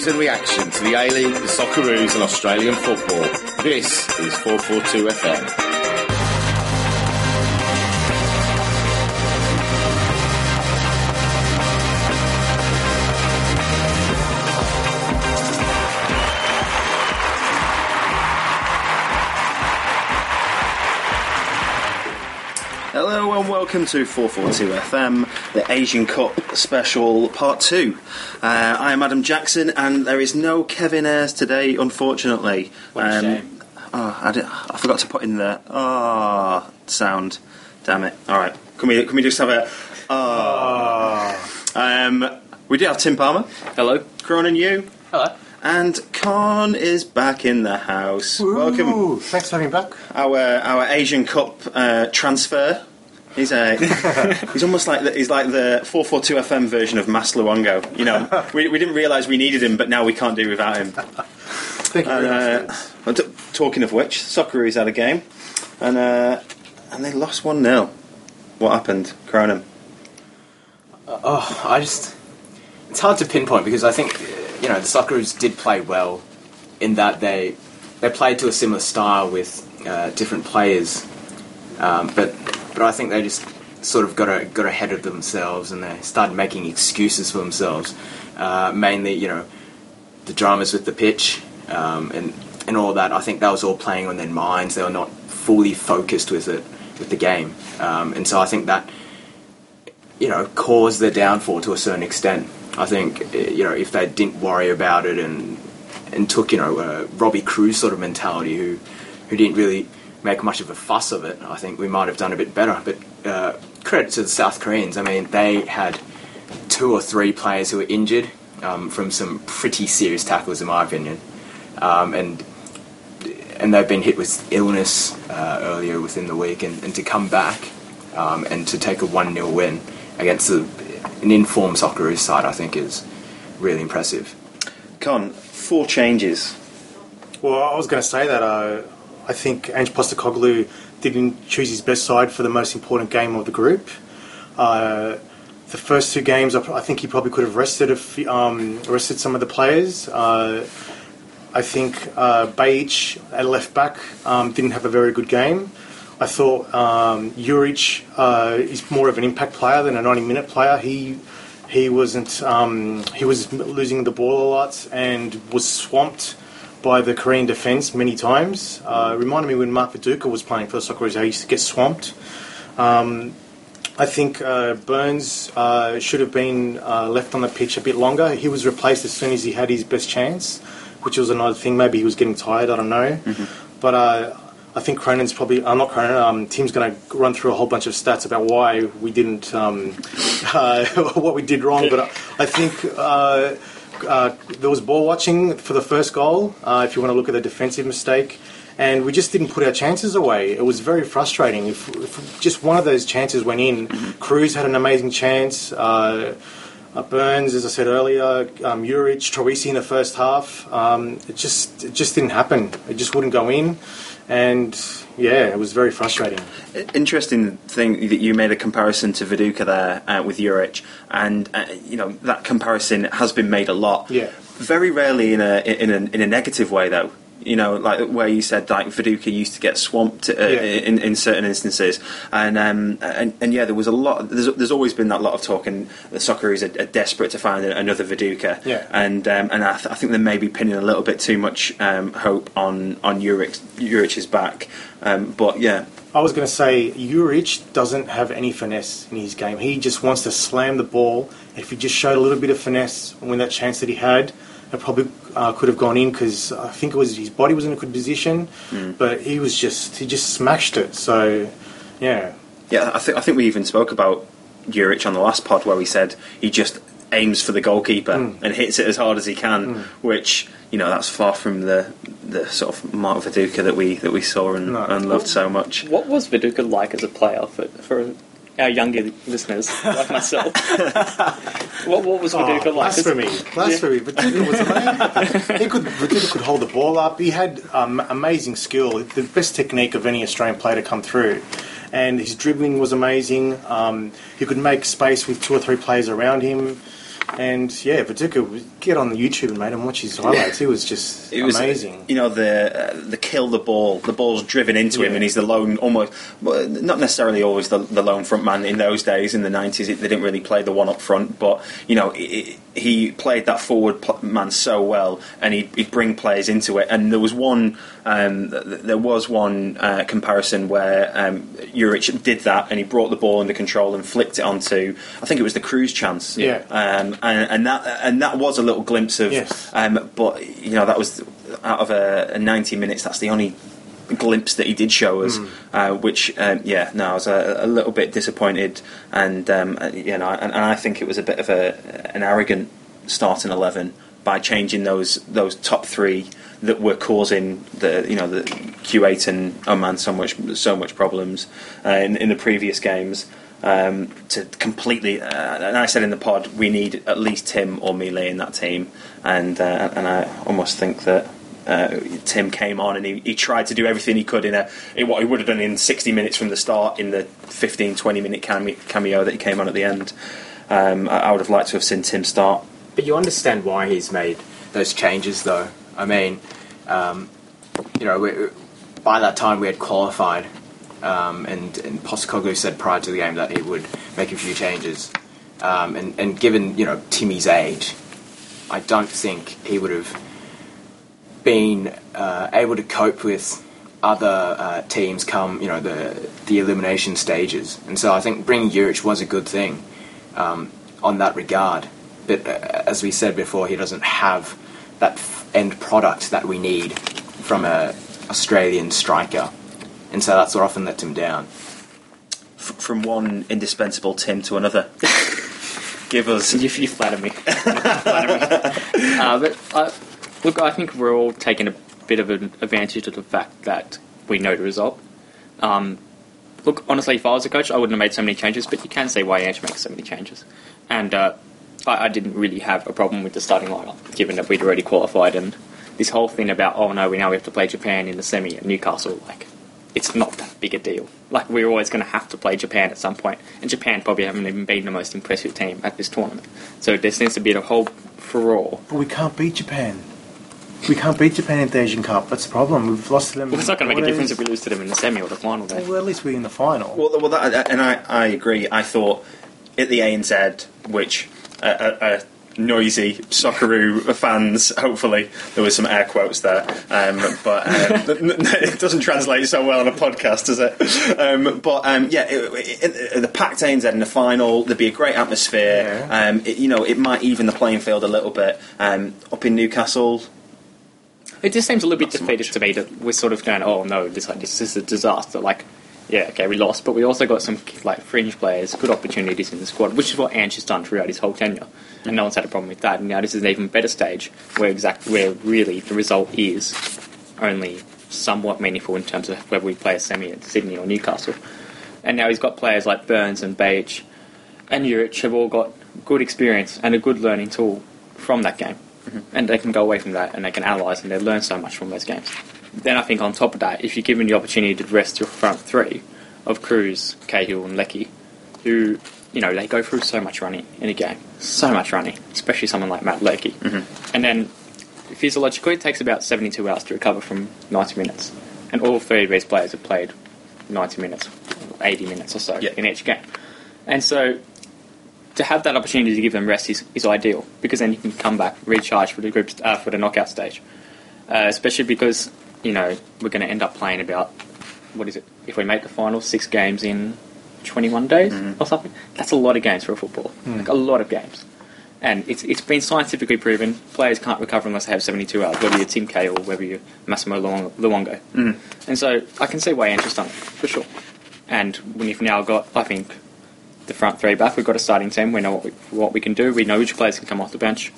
News, and reaction to the A League, the Socceroos, and Australian football. This is 442 FM. Hello and welcome to 442 FM, the Asian Cup special part two. Uh, I am Adam Jackson, and there is no Kevin Airs today, unfortunately. What a shame. Oh, I, did, I forgot to put in the ah sound. Damn it! All right, can we can we just have a ah? Um, we do have Tim Palmer, Hello. Cronin, you, Hello. and Con is back in the house. Welcome. Thanks for having me back. our our Asian Cup uh, transfer. He's a he's almost like the, he's like the four four two FM version of Mas Luongo. You know, we, we didn't realise we needed him, but now we can't do without him. Thank you And, uh, t- talking of which, Socceroos had a game, and uh, and they lost one 0 What happened, Cronin? Oh, I just. It's hard to pinpoint because I think, you know, the Socceroos did play well in that they they played to a similar style with uh, different players. Um, but but I think they just sort of got a, got ahead of themselves and they started making excuses for themselves. Uh, mainly, you know, the dramas with the pitch um, and and all that. I think that was all playing on their minds. They were not fully focused with it with the game, um, and so I think that you know caused their downfall to a certain extent. I think uh, you know if they didn't worry about it and and took you know Robbie Kruse sort of mentality who who didn't really make much of a fuss of it, I think we might have done a bit better. But uh, credit to the South Koreans. I mean, they had two or three players who were injured um, from some pretty serious tackles, in my opinion, um, and and they've been hit with illness uh, earlier within the week, and, and to come back um, and to take a one 0 win against a, an informed Socceroos side, I think is really impressive. Con, four changes. Well, I was going to say that uh, I think Ange Postecoglou didn't choose his best side for the most important game of the group. Uh, the first two games, I, think he probably could have rested um, rested some of the players. Uh, I think uh, Behich at left back um, didn't have a very good game. I thought um, Juric uh, is more of an impact player than a 90-minute player. He he wasn't um, he was losing the ball a lot and was swamped by the Korean defence many times. Uh, reminded me when Mark Viduka was playing for the Socceroos, how he used to get swamped. Um, I think uh, Burns uh, should have been uh, left on the pitch a bit longer. He was replaced as soon as he had his best chance, which was another thing. Maybe he was getting tired. I don't know. But uh, I think Cronin's probably. I'm not Cronin. Um, Tim's going to run through a whole bunch of stats about why we didn't, um, uh, what we did wrong. But I, I think. Uh, there was ball watching for the first goal. Uh, if you want to look at the defensive mistake, and we just didn't put our chances away. It was very frustrating. If, if just one of those chances went in, Kruse had an amazing chance. Uh, uh, Burns, as I said earlier, um, Juric, Troisi in the first half. Um, it just it just didn't happen. It just wouldn't go in, and yeah, it was very frustrating. Interesting thing that you made a comparison to Viduka there uh, with Juric, and uh, you know that comparison has been made a lot. Yeah. Very rarely in a in a in a negative way though. You know, like where you said like Viduka used to get swamped uh, Yeah. in, in certain instances, and, um, and and yeah, there was a lot. There's, there's always been that lot of talk, and the Socceroos are, are desperate to find another Viduka. Yeah. and um, and I, th- I think they may be pinning a little bit too much um, hope on on Juric Juric's back, um, but yeah, I was going to say Juric doesn't have any finesse in his game. He just wants to slam the ball. If he just showed a little bit of finesse when that chance that he had, it probably uh, could have gone in because I think it was his body was in a good position, mm. but he was just he just smashed it. So yeah, Yeah, I think I think we even spoke about Juric on the last pod where we said he just aims for the goalkeeper mm. and hits it as hard as he can, mm. which you know that's far from the the sort of Mark Viduka that we that we saw and, No. and loved so much. What was Viduka like as a player for, for our younger listeners like myself? what, what was Viduka Oh, like? blasphemy, blasphemy. But Viduka was amazing. he could Viduka could hold the ball up. He had um, amazing skill, the best technique of any Australian player to come through. And his dribbling was amazing. Um, he could make space with two or three players around him. And yeah, Viduka, get on the YouTube, and mate, and watch his highlights. He was just It was amazing. You know the uh, the kill the ball. The ball's driven into him, and he's the lone, almost not necessarily always the, the lone front man in those days. In the nineties, they didn't really play the one up front, but you know he, he played that forward man so well, and he'd, he'd bring players into it. And there was one, um, th- th- there was one uh, comparison where um, Juric did that, and he brought the ball under control and flicked it onto, I think it was the Kruse chance. Yeah. Um, and, and that and that was a little glimpse of Yes. um, but you know that was out of a, a 90 minutes. That's the only glimpse that he did show us. Uh, which um, yeah, no, I was a, a little bit disappointed, and um, uh, you know, and, and I think it was a bit of a an arrogant starting eleven by changing those those top three that were causing the you know the Kuwait and Oman so much so much problems uh, in, in the previous games. Um, to completely, uh, and I said in the pod, we need at least Tim or Melee in that team, and uh, and I almost think that uh, Tim came on and he, he tried to do everything he could in a in what he would have done in 60 minutes from the start in the 15 20 minute cameo, that he came on at the end. Um, I would have liked to have seen Tim start. But you understand why he's made those changes, though. I mean, um, you know, we, by that time we had qualified, um, and, and Postecoglou said prior to the game that he would make a few changes. Um, and, and given, you know, Timmy's age, I don't think he would have been uh, able to cope with other uh, teams come, you know, the the elimination stages. And so I think bringing Juric was a good thing um, on that regard. But uh, as we said before, he doesn't have that end product that we need from a Australian striker, and so that's what often lets him down. F- from one indispensable Tim to another. Give us. You, you flatter me. You flatter me. Uh, but uh, look, I think we're all taking a bit of an advantage of the fact that we know the result. Um, look, honestly, if I was a coach, I wouldn't have made so many changes. But you can see why Ange makes so many changes, and uh, I, I didn't really have a problem with the starting lineup, given that we'd already qualified. And this whole thing about oh no, we now we have to play Japan in the semi at Newcastle, like it's not that big a deal. Like we're always going to have to play Japan at some point, and Japan probably haven't even been the most impressive team at this tournament. So there seems to be a whole furore. But we can't beat Japan. We can't beat Japan in the Asian Cup. That's the problem. We've lost to them. Well, it's not going to make a difference if we. we lose to them in the semi or the final. Then. Well, at least we're in the final. Well, well that, and I, I agree. I thought at the ANZ, which uh, uh, noisy Socceroo fans, hopefully there was some air quotes there, um, but um, it doesn't translate so well on a podcast, does it? Um, but um, yeah, it, it, it, the packed ANZ in the final, there'd be a great atmosphere. Yeah. Um, it, you know, it might even the playing field a little bit. Um, up in Newcastle, It just seems a little bit defeatist to me that we're sort of going, oh no, this like this is a disaster. Like, yeah, okay, we lost, but we also got some like fringe players, good opportunities in the squad, which is what Ange has done throughout his whole tenure, and no one's had a problem with that. And now this is an even better stage where exact where really the result is only somewhat meaningful in terms of whether we play a semi at Sydney or Newcastle. And now he's got players like Burns and Behich and Juric have all got good experience and a good learning tool from that game. Mm-hmm. And they can go away from that and they can analyse and they learn so much from those games. Then I think on top of that, if you're given the opportunity to rest your front three of Kruse, Cahill, and Leckie, who, you know, they go through so much running in a game. So much running, especially someone like Matt Leckie. And then physiologically, it takes about 72 hours to recover from 90 minutes. And all three of these players have played 90 minutes, 80 minutes or so Yeah. in each game. And so to have that opportunity to give them rest is, is ideal because then you can come back, recharge for the group uh, for the knockout stage. Uh, especially because you know we're going to end up playing about what is it? If we make the final, six games in 21 days mm. or something. That's a lot of games for a football. Mm. Like a lot of games. And it's, it's been scientifically proven players can't recover unless they have 72 hours, whether you're Tim Cahill or whether you're Massimo Luong- Luongo. Mm. And so I can see why Ange has done it, for sure. And we've now got, I think, the front three back. We've got a starting team. We know what we, what we can do. We know which players can come off the bench.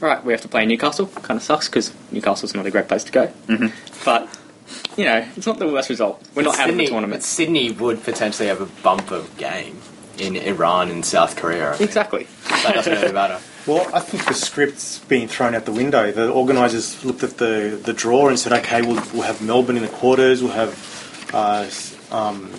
Right, we have to play Newcastle. Kind of sucks because Newcastle's not a great place to go. Mm-hmm. But, you know, it's not the worst result. We're not out of the Sydney, but tournament. Sydney would potentially have a bumper game in Iran and South Korea. Exactly. That doesn't really matter. Well, I think the script's been thrown out the window. The organisers looked at the, the draw and said, okay, we'll, we'll have Melbourne in the quarters, we'll have uh, um,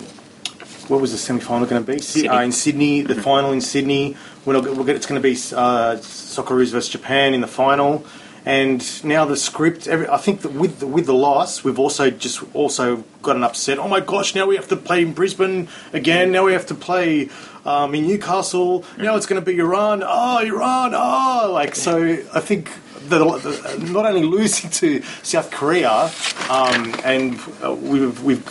what was the semi final going to be? Sydney. Uh, in Sydney, the final in Sydney. We're, it's going to be uh, Socceroos versus Japan in the final. And now the script, every, I think that with the, with the loss, we've also just also gotten upset. Oh my gosh! Now we have to play in Brisbane again. Now we have to play um, in Newcastle. Now it's going to be Iran. Oh, Iran! Oh, like so. I think the, the, not only losing to South Korea, um, and uh, we've, we've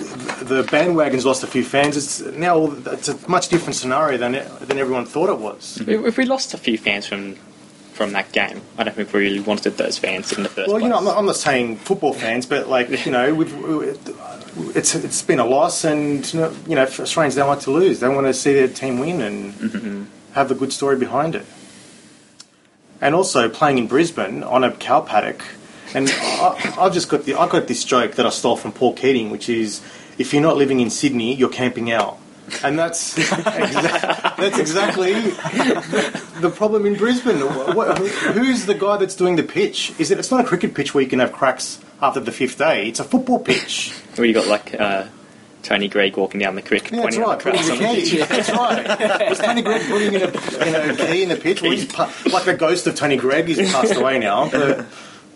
the bandwagon's lost a few fans. It's now it's a much different scenario than than everyone thought it was. If we lost a few fans from from that game, I don't think we really wanted those fans in the first Well, place. you know, I'm not, I'm not saying football fans, but like you know, it's it's been a loss, and you know, Australians don't like to lose. They want to see their team win and mm-hmm. have a good story behind it. And also playing in Brisbane on a cow paddock, and I, I've just got the I got this joke that I stole from Paul Keating, which is if you're not living in Sydney, you're camping out. And that's exa- that's exactly the problem in Brisbane. What, who's the guy that's doing the pitch? Is it? It's not a cricket pitch where you can have cracks after the fifth day. It's a football pitch. Where you got like uh, Tony Greig walking down the creek, Yeah, that's right. at the crowds Putting on the key. pitch. That's right. Was Tony Greig putting in a, in a key in the pitch? Well, he's pa- like the ghost of Tony Greig. He's passed away now. But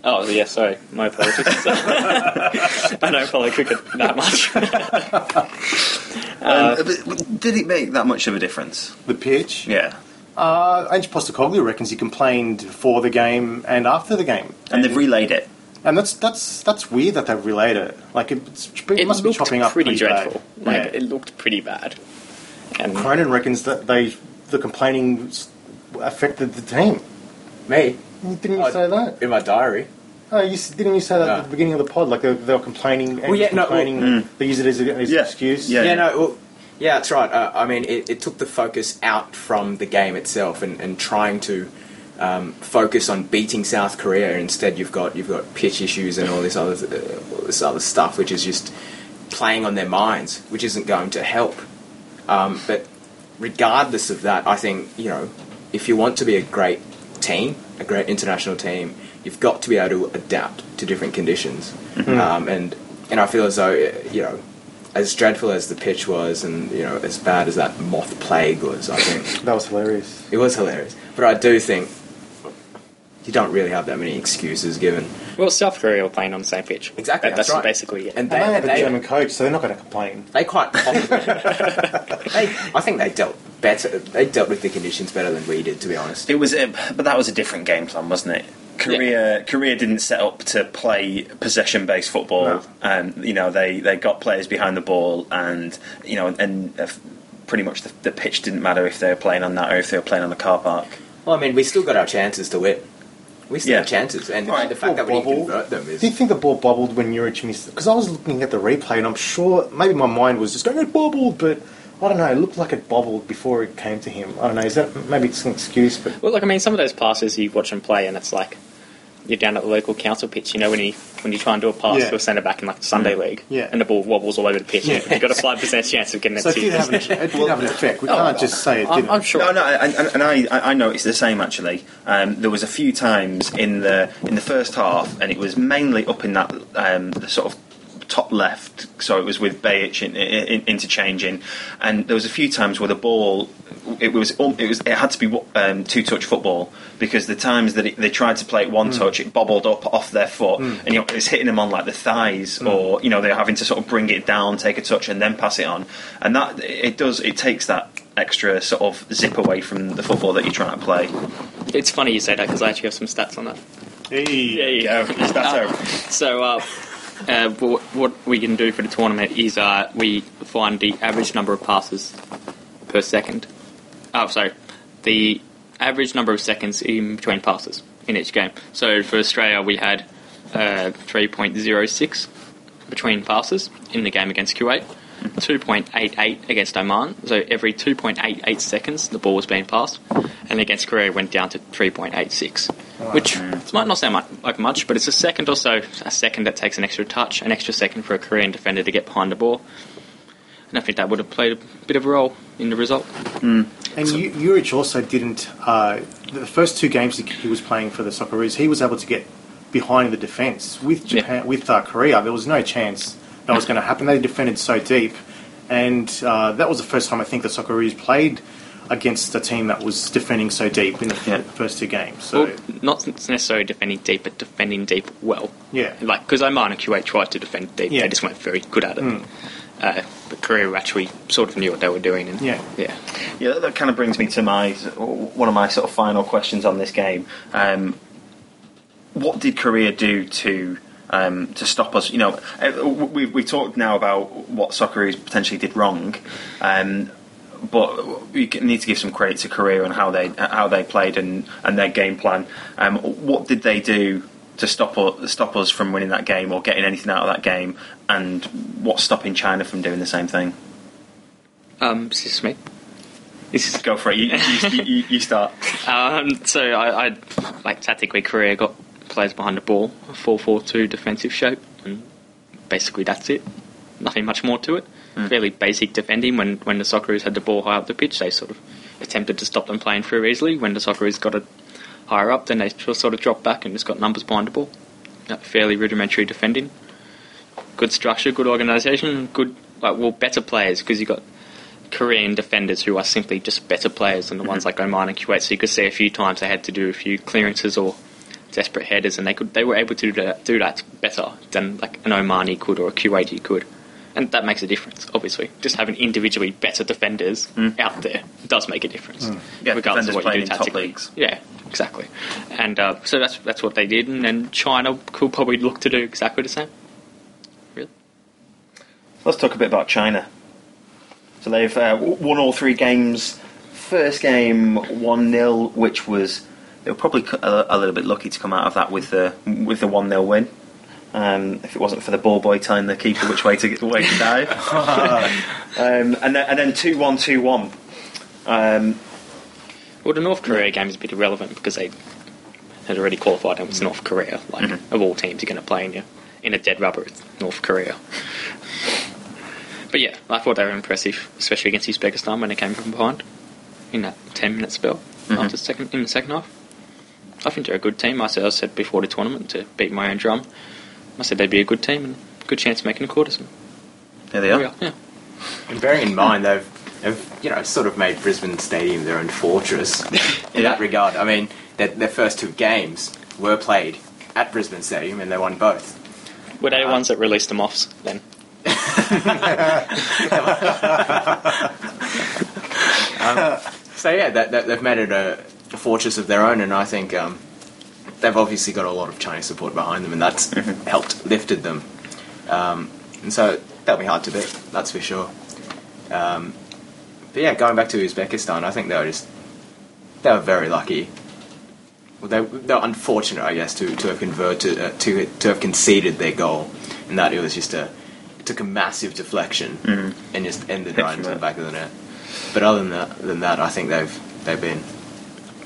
Oh yeah, sorry, my apologies. I don't follow cricket that much. Um, but- but did it make that much of a difference? the pitch. Yeah. Uh, Ange Postecoglou reckons he complained for the game and after the game, And they've relayed it. and that's that's that's weird that they've relayed it. Like it's, it, it must be chopping up pretty, pretty, dreadful. Bad. Like Yeah. it looked pretty bad. And Cronin reckons that they the complaining affected the team. Me? Didn't you Oh, say that? In my diary. Oh, you, didn't you say that No. at the beginning of the pod? Like they, they were complaining. Well, yeah, no, well- complaining. they use it as, a, as Yeah. an excuse. Yeah. Yeah, no, well, yeah, that's right. Uh, I mean, it, it took the focus out from the game itself and, and trying to um, focus on beating South Korea. Instead, you've got you've got pitch issues and all this other uh, all this other stuff, which is just playing on their minds, which isn't going to help. Um, but regardless of that, I think you know if you want to be a great team, a great international team, you've got to be able to adapt to different conditions. Um, and and I feel as though you know, as dreadful as the pitch was, and you know, as bad as that moth plague was, I think That was hilarious. it was hilarious. But I do think you don't really have that many excuses given. well, South Korea were playing on the same pitch. Exactly, That- that's that's right. basically it. And And they have a they, German coach, so they're not going to complain. they quite they, I think they dealt better. They dealt with the conditions better than we did, to be honest. It was, a, but that was a different game plan, wasn't it? Korea, Korea didn't set up to play possession-based football, No. and you know they, they got players behind the ball, and you know, and uh, pretty much the, the pitch didn't matter if they were playing on that or if they were playing on the car park. Well, I mean, we still got our chances to win. We still Yeah. have chances, and Right, the fact that we didn't convert them is. Do you think the ball bubbled when Juric missed? Because I was looking at the replay, and I'm sure maybe my mind was just going, "It bubbled," but I don't know. It looked like it bobbled before it came to him. I don't know. Is that maybe it's an excuse? But Well, like I mean, some of those passes you watch them play, and it's like you're down at the local council pitch. You know, when you when you try and do a pass Yeah. to a centre back in like the Sunday league, Yeah. and the ball wobbles all over the pitch, Yeah. you've got a five percent chance of getting it so it did you. have an, it did have an effect. We Oh, can't just say it I'm, didn't. I'm sure. No, no, and, and- and I, I noticed the same actually. Um, there was a few times in the in the first half, and it was mainly up in that um, the sort of top left. So it was with Behich in, in, interchanging, and there was a few times where the ball it was um, it was it had to be um, two touch football because the times that it, they tried to play it one touch, it bobbled up off their foot, and you know it's hitting them on like the thighs, or you know they're having to sort of bring it down, take a touch, and then pass it on, and that it does it takes that extra sort of zip away from the football that you're trying to play. It's funny you say that because I actually have some stats on that. Hey. There you Go. Is that Uh, so? So, uh, uh, what, we can do for the tournament is uh, we find the average number of passes per second. Oh, sorry, the average number of seconds in between passes in each game. So for Australia, we had uh, 3.06 between passes in the game against Kuwait. 2.88 against Oman, so every 2.88 seconds the ball was being passed, and against Korea it went down to 3.86, which might not sound mu- like much, but it's a second or so, a second that takes an extra touch, an extra second for a Korean defender to get behind the ball, and I think that would have played a bit of a role in the result. And U- Juric also didn't. Uh, the first two games he- he was playing for the Socceroos, he was able to get behind the defence with Yeah. Japan, with uh, Korea. There was no chance that was going to happen. They defended so deep, and uh, that was the first time I think the Socceroos played against a team that was defending so deep in the Yeah. first two games. So Well, not necessarily defending deep, but defending deep well. yeah, Like, because Oman and Kuwait tried to defend deep, Yeah. they just weren't very good at it. Mm. Uh, but Korea actually sort of knew what they were doing. And, Yeah. Yeah. Yeah, that, that kind of brings me to my one of my sort of final questions on this game. Um, what did Korea do to um, to stop us? You know, uh, we we talked now about what Socceroos potentially did wrong, um, but we need to give some credit to Korea and how they how they played and, and their game plan. Um, what did they do? To stop us, stop us from winning that game or getting anything out of that game, and what's stopping China from doing the same thing? Um, this is me. This is Go for it. You, you, you, you start. Um, so I, I like tactically Korea got players behind the ball, a 4-4-2 defensive shape, and basically that's it. Nothing much more to it. Fairly basic defending. When when the Socceroos had the ball high up the pitch, they sort of attempted to stop them playing through easily. When the Socceroos got it higher up, then they just sort of dropped back and just got numbers behind the ball. Uh, fairly rudimentary defending. Good structure, good organisation, good like well better players because you got Korean defenders who are simply just better players than the ones like Oman and Kuwait. So you could see a few times they had to do a few clearances or desperate headers, and they could they were able to do that, do that better than like an Omani could or a Kuwaiti could. And that makes a difference, obviously. Just having individually better defenders out there does make a difference, Yeah, regardless of what you do tactically. leagues. Yeah, exactly. And uh, so that's that's what they did, and then China could probably look to do exactly the same. Really? Let's talk a bit about China. So they've uh, won all three games. First game one 0 which was they were probably a, a little bit lucky to come out of that with the with the one 0 win. Um, if it wasn't for the ball boy telling the keeper which way to get- way to dive, um, and then and then two one two one. Um, Well, the North Korea game is a bit irrelevant because they had already qualified and it was North Korea. Like, of all teams, you're going to play in, your, in a dead rubber, it's North Korea. but yeah, I thought they were impressive, especially against Uzbekistan when they came from behind in that 10 minute spell after the second, in the second half. I think they're a good team. I said, I said before the tournament to beat my own drum. I said they'd be a good team and good chance of making a quarters. And there they are. are. Yeah. And bearing in mind they've, they've you know sort of made Brisbane Stadium their own fortress in that regard. I mean, their, their first two games were played at Brisbane Stadium and they won both. Were they the ones that released them offs then? So yeah, that, that, they've made it a, a fortress of their own, and I think um, they've obviously got a lot of Chinese support behind them, and that's helped lifted them. Um, and so they'll be hard to beat, that's for sure. Um, but yeah, going back to Uzbekistan, I think they were just they were very lucky. Well, they they were unfortunate, I guess, to, to have converted uh, to to have conceded their goal, and that it was just a it took a massive deflection and just ended Hit right into the back of the net. But other than that, than that, I think they've they've been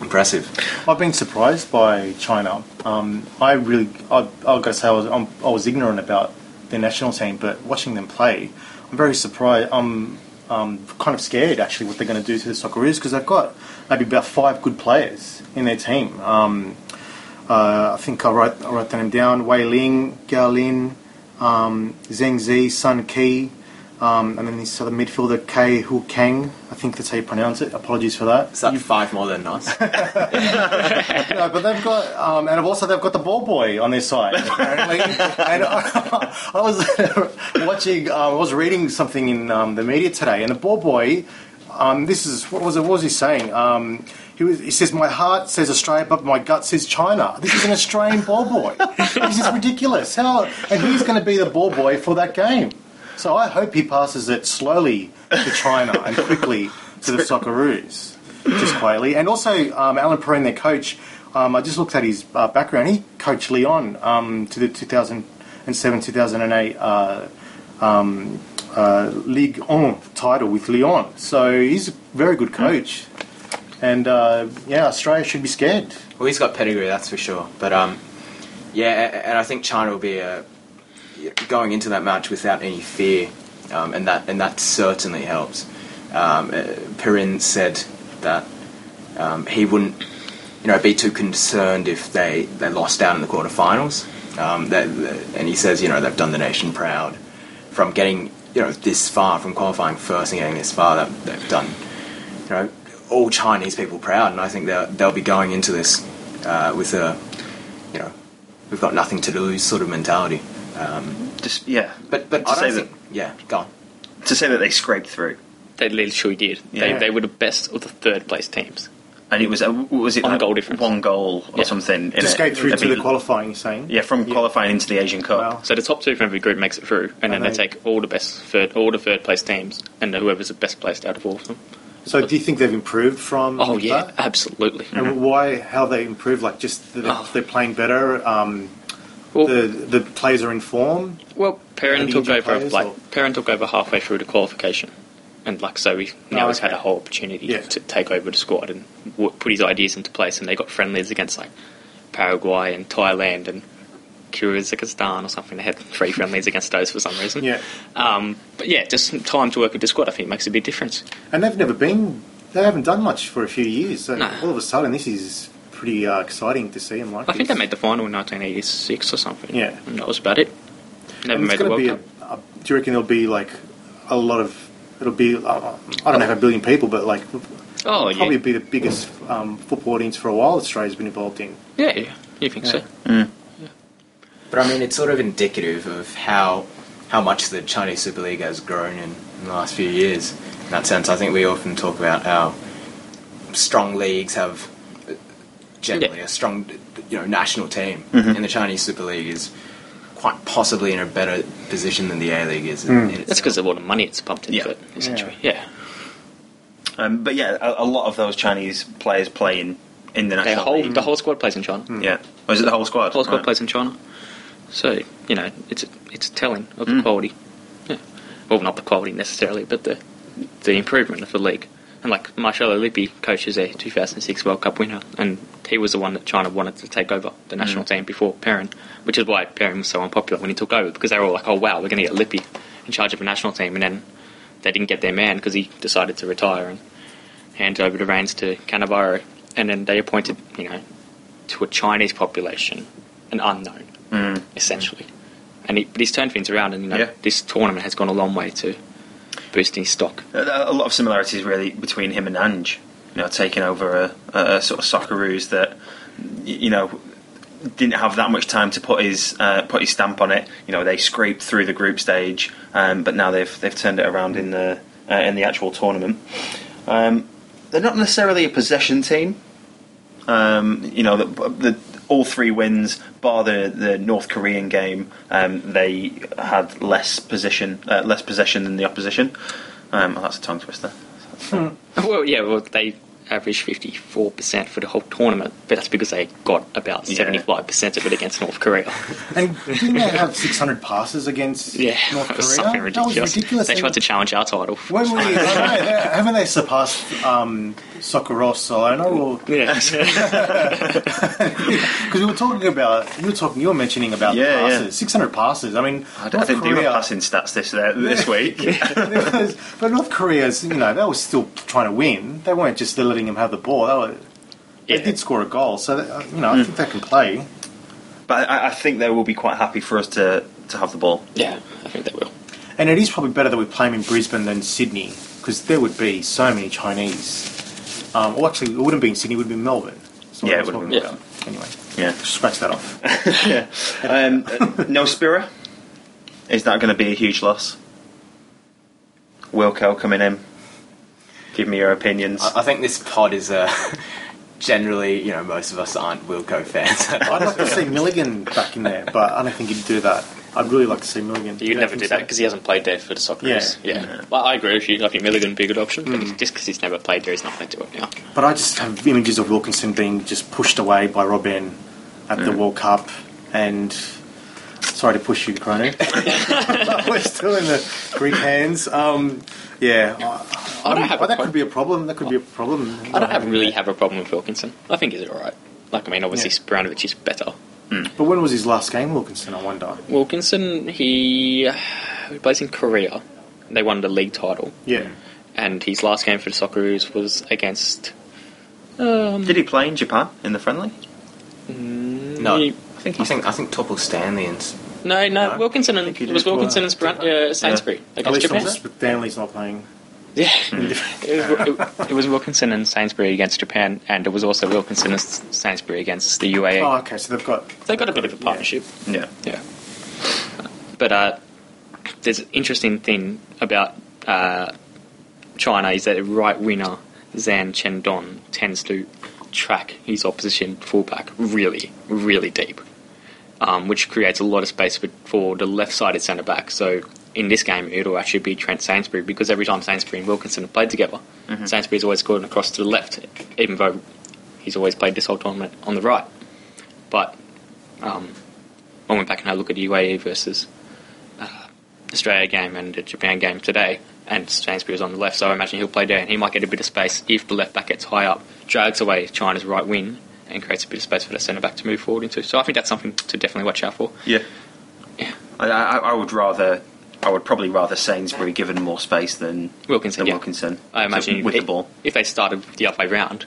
impressive. I've been surprised by China. Um, I really, I, I've got to say, I was, I'm, I was ignorant about their national team, but watching them play, I'm very surprised. I'm um, kind of scared actually what they're going to do to the Socceroos because they've got maybe about five good players in their team. Um, uh, I think I wrote, I wrote them down: Wei Ling, Gao Lin, um, Zheng Zhi, Sun Qi, um, and then this other midfielder Kei Hu Kang. I think that's how you pronounce it. Apologies for that. Is that five more than us? No, but they've got, um, and also they've got the ball boy on their side apparently. and I, I was watching, uh, I was reading something in um, the media today, and the ball boy, um, this is what was it? What was he saying? Um, he, was, he says, "My heart says Australia, but my gut says China." This is an Australian ball boy. This is ridiculous. How? And who's going to be the ball boy for that game. So I hope he passes it slowly to China and quickly to the Socceroos, just quietly. And also, um, Alain Perrin, their coach, um, I just looked at his uh, background. He coached Lyon um, to the 2007 2008 uh, um, uh, Ligue 1 title with Lyon. So he's a very good coach. And uh, yeah, Australia should be scared. well, he's got pedigree, that's for sure. But um, yeah, and I think China will be uh, going into that match without any fear, um, and that and that certainly helps. Um, uh, Perrin said that um, he wouldn't, you know, be too concerned if they, they lost out in the quarterfinals. Um, that, that- and he says, you know, they've done the nation proud from getting you know this far from qualifying first and getting this far, that they've done you know all Chinese people proud, and I think they'll they'll be going into this uh, with a you know we've got nothing to lose sort of mentality. Um, Just yeah, but but To I say that- think yeah, go on. to say that they scraped through, They literally did. They, Yeah. they were the best of the third place teams. and it was a, was it One like goal difference. one goal or Yeah. something. in To it? skate through to the qualifying, saying? Yeah, from qualifying into the Asian Cup. Wow. So the top two from every group makes it through, and then they they- take all the best third, all the third place teams, and whoever's the best placed out of all of them. So do you think they've improved from Oh yeah, that? absolutely. And why? How they improved? Like just that Oh. they're playing better. Um, Well, the the players are in form. well, Perrin took over like or- Perrin took over halfway through the qualification, and like so he now Oh, he's had a whole opportunity Yeah. to take over the squad and w- put his ideas into place. And they got friendlies against like Paraguay and Thailand and Kyrgyzstan or something. They had three friendlies against those for some reason. Yeah. Um, but yeah, just some time to work with the squad. I think makes a big difference. And they've never been. They haven't done much for a few years. So No. all of a sudden, this is pretty uh, exciting to see them like I think they made the final in 1986 or something. Yeah. and that was about it. Never And made it's the World be. Cup. A, a, do you reckon there'll be like a lot of? It'll be. Uh, I don't know, if a billion people, but like oh probably yeah, be the biggest um, football audience for a while. Australia's been involved in. yeah, yeah. You think so? But I mean, it's sort of indicative of how how much the Chinese Super League has grown in, in the last few years. In that sense, I think we often talk about how strong leagues have generally Yeah. a strong, you know, national team, Mm-hmm. and the Chinese Super League is quite possibly in a better position than the A League is. In, Mm. in That's because of all the money it's pumped into Yeah. it, essentially. Yeah. Um, but yeah, a, a lot of those Chinese players play in, in the The national whole league. the whole squad plays in China. Yeah, or is it the whole squad? The whole squad Right. plays in China. So you know, it's it's telling of Mm. the quality. Yeah. Well, not the quality necessarily, but the the improvement of the league. And like Marcello Lippi coaches a 2006 World Cup winner, and he was the one that China wanted to take over the national team before Perrin, which is why Perrin was so unpopular when he took over because they were all like, "Oh wow, we're going to get Lippi in charge of a national team," and then they didn't get their man because he decided to retire and hand over the reins to Cannavaro, and then they appointed, you know, to a Chinese population, an unknown, Mm. essentially. And he, but he's turned things around, and you know, Yeah. this tournament has gone a long way to boosting stock. A, lot of similarities really between him and Ange. You know, taking over a, a sort of Socceroos that you know didn't have that much time to put his uh, put his stamp on it. You know, they scraped through the group stage, um, but now they've they've turned it around in the uh, in the actual tournament. Um, they're not necessarily a possession team. Um, you know, the, the all three wins, bar the, the North Korean game, um, they had less position, uh, less possession than the opposition. Um, oh, that's a tongue twister. Well, yeah, well, they averaged 54% for the whole tournament, but that's because they got about Yeah. 75% of it against North Korea. And didn't they have 600 passes against Yeah, North Korea? something That ridiculous. was ridiculous. They tried to challenge our title. When we, haven't they surpassed um, Socceros Salona? Or Yeah. because we were talking about, you were talking, you were mentioning about Yeah, the passes, yeah. 600 passes. I mean, I, d- I North didn't do my Korea- passing stats this uh, this week. Because- but North Korea's, you know, they were still trying to win. They weren't just letting him have the ball. They, were, they Yeah. did score a goal, so that, uh, you know, I think they can play. but I, I think they will be quite happy for us to, to have the ball. yeah, I think they will. And it is probably better that we play him in Brisbane than Sydney because there would be so many Chinese. Um, well, actually, it wouldn't be in Sydney; it would be in Melbourne. That's Yeah, it would've talking been. about. Anyway, Yeah. scratch that off. Um, uh, no Spira. Is that going to be a huge loss? Will Wilco coming in. Give me your opinions. I, I think this pod is uh, generally, you know, most of us aren't Wilco fans. I'd like to see Milligan back in there, but I don't think he'd do that. I'd really like to see Milligan. You'd You never do that because he hasn't played there for the soccer. Yeah. Yeah. Yeah. Well, I agree with you. I think Milligan would be a good option, but just because he's never played there, he's not going to do it now. But I just have images of Wilkinson being just pushed away by Robben at the World Cup, and sorry to push you, Chrono. We're still in the Greek hands. Um, yeah, I, I don't have a that prob- could be a problem. That could be a problem. I don't have, really have a problem with Wilkinson. I think he's alright. Like, I mean, obviously, Yeah. Spiranovic is better. But when was his last game, Wilkinson? I wonder. Wilkinson, he, he plays in Korea. They won the league title. Yeah, And his last game for the Socceroos was against. Um, Did he play in Japan in the friendly? no, he- I think I think I think Topor-Stanley and No, no, No? Wilkinson and think he it was did. Wilkinson and Sprant, uh, Sainsbury At against least Japan. not- Stanley's not playing. Yeah, it, was, it, it was Wilkinson and Sainsbury against Japan, and it was also Wilkinson and Sainsbury against the UAE. Oh, okay. So they've got. They got a bit of a partnership. Yeah. Yeah. But uh, there's an interesting thing about uh, China is that the right winger Zhang Chengdong tends to track his opposition fullback really, really deep, um, which creates a lot of space for, for the left-sided centre back. So in this game, it'll actually be Trent Sainsbury because every time Sainsbury and Wilkinson have played together, Sainsbury's always gone across to the left, even though he's always played this whole tournament on the right. But um, I went back and had a look at the UAE versus uh, Australia game and the Japan game today, and Sainsbury was on the left, so I imagine he'll play there, and he might get a bit of space if the left back gets high up, drags away China's right wing, and creates a bit of space for the centre back to move forward into. So I think that's something to definitely watch out for. Yeah. Yeah. I, I, I would rather. I would probably rather Sainsbury given more space than Wilkinson, than yeah. Wilkinson. I imagine So with if, the ball. if they started the other way round,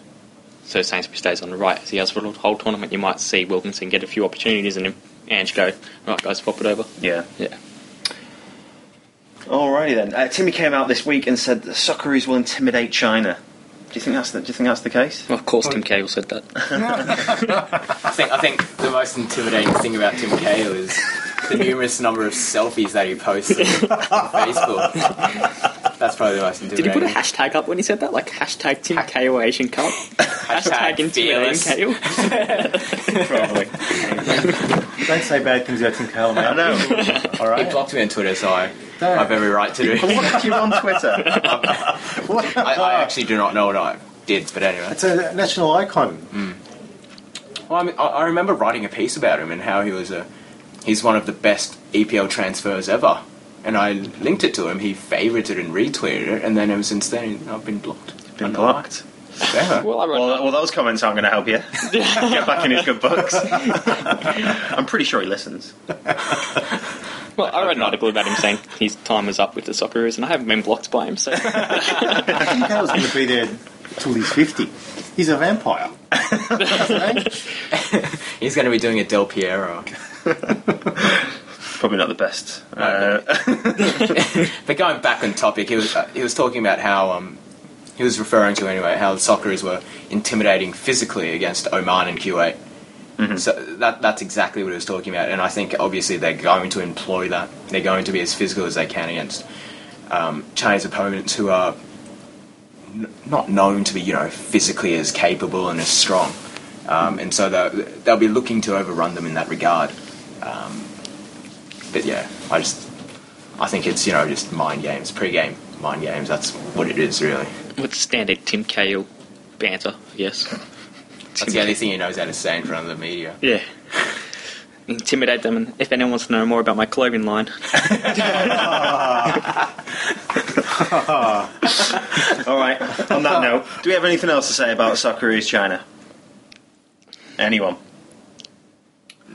so Sainsbury stays on the right as he has for the whole tournament, you might see Wilkinson get a few opportunities and then Ange go, right guys, pop it over. Yeah. Yeah. Alrighty then. Uh, Timmy came out this week and said the Socceroos will intimidate China. Do you think that's the, Do you think that's the case? Well, of course, Tim Cahill said that. I think I think the most intimidating thing about Tim Cahill is the numerous number of selfies that he posted on Facebook. That's probably the most Did he intimidating. put a hashtag up when he said that? Like hashtag Tim Cahill Asian Cup? hashtag intimidating fearless. Cahill? Probably. Don't say bad things about Tim Cahill, man. I know. All He right. blocked me on Twitter, so I, Don't. I have every right to do it. What you're on Twitter? What? I, I actually do not know what I did, but anyway. It's a national icon. Hmm. Well, I, mean, I, I remember writing a piece about him and how he was a he's one of the best EPL transfers ever. And I linked it to him. He favorited and retweeted it, and then ever since then I've been blocked. Been I don't blocked. Yeah. Well, I Well, well, those comments aren't going to help you. Get back in his good books. I'm pretty sure he listens. Well, I read an article about him saying his time was up with the Socceroos, and I haven't been blocked by him. So Tim Cahill's going to be there till he's 50. He's a vampire. He's going to be doing a Del Piero. Probably not the best. Uh, But going back on topic, he was uh, he was talking about how um, he was referring to anyway how the Socceroos were intimidating physically against Oman and Kuwait. So that that's exactly what he was talking about, and I think obviously they're going to employ that. They're going to be as physical as they can against um, Chinese opponents who are n- not known to be you know physically as capable and as strong, um, and so they'll, they'll be looking to overrun them in that regard. Um, but yeah, I just I think it's you know just mind games, pre-game mind games. That's what it is really. with standard Tim Cahill banter, yes. That's the only thing he knows how to say in front of the media. Yeah. Intimidate them, and if anyone wants to know more about my clothing line, all right. On that note, do we have anything else to say about Socceroos China? Anyone?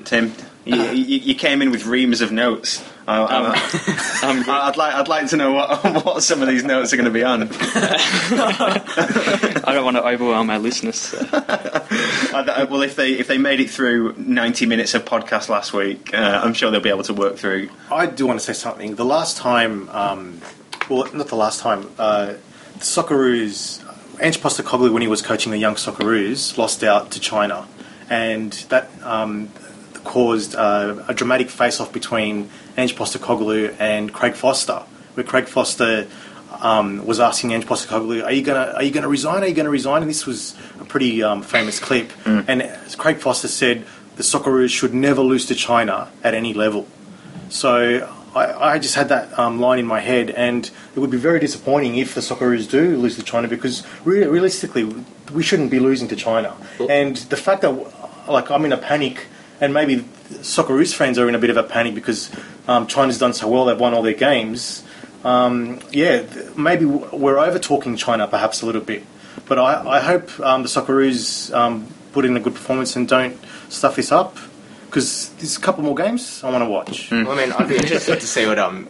Tim, you, you, you came in with reams of notes. I, I, I'm, I'd like I'd like to know what what some of these notes are going to be on. I don't want to overwhelm our listeners. so. Well, if they if they made it through ninety minutes of podcast last week, uh, I'm sure they'll be able to work through. I do want to say something. The last time, um, well, not the last time, uh, the Socceroos, Ange Postecoglou, when he was coaching the young Socceroos, lost out to China, and that um, caused uh, a dramatic face-off between Ange Postecoglou and Craig Foster, where Craig Foster um, was asking Ange Postecoglou, "Are you gonna Are you gonna resign? Are you gonna resign?" And this was a pretty um, famous clip. And as Craig Foster said, "The Socceroos should never lose to China at any level." So I, I just had that um, line in my head, and it would be very disappointing if the Socceroos do lose to China because re- realistically, we shouldn't be losing to China. And the fact that, like, I'm in a panic, and maybe Socceroos fans are in a bit of a panic because um, China's done so well, they've won all their games. Um, yeah, th- maybe we're over talking China perhaps a little bit. But I, I hope um, the Socceroos um, put in a good performance and don't stuff this up because there's a couple more games I want to watch. Well, I mean, I'd be interested to see what um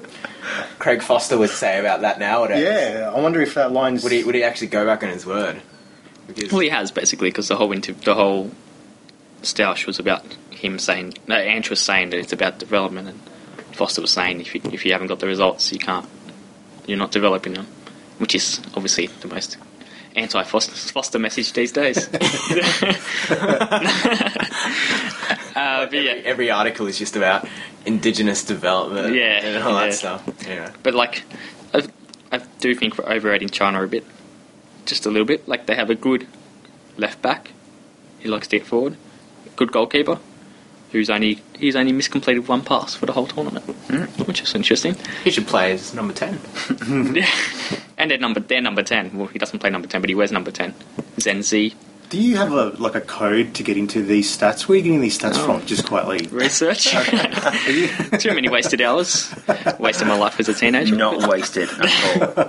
Craig Foster would say about that nowadays. Yeah, I wonder if that line's. Would he would he actually go back on his word? Because Well, he has basically because the whole inter- the whole Stoush was about him saying, no, Ange was saying that it's about development, and Foster was saying if you, if you haven't got the results, you can't, you're not developing them, which is obviously the most anti-Foster Foster message these days. uh, but yeah, Every article is just about indigenous development Yeah, and all yeah. that stuff. Yeah. But like, I, I do think we're overrating China a bit, just a little bit. Like they have a good left back, he likes to get forward, good goalkeeper, who's only he's only miscompleted one pass for the whole tournament, which is interesting. He should play as number 10. Yeah. and they're number they're number ten. Well, he doesn't play number ten, but he wears number ten. Zheng Zhi Do you have a like a code to get into these stats? Where are you getting these stats Oh. from? Just quietly. research. Too many wasted hours. Wasted my life as a teenager. Not wasted at all.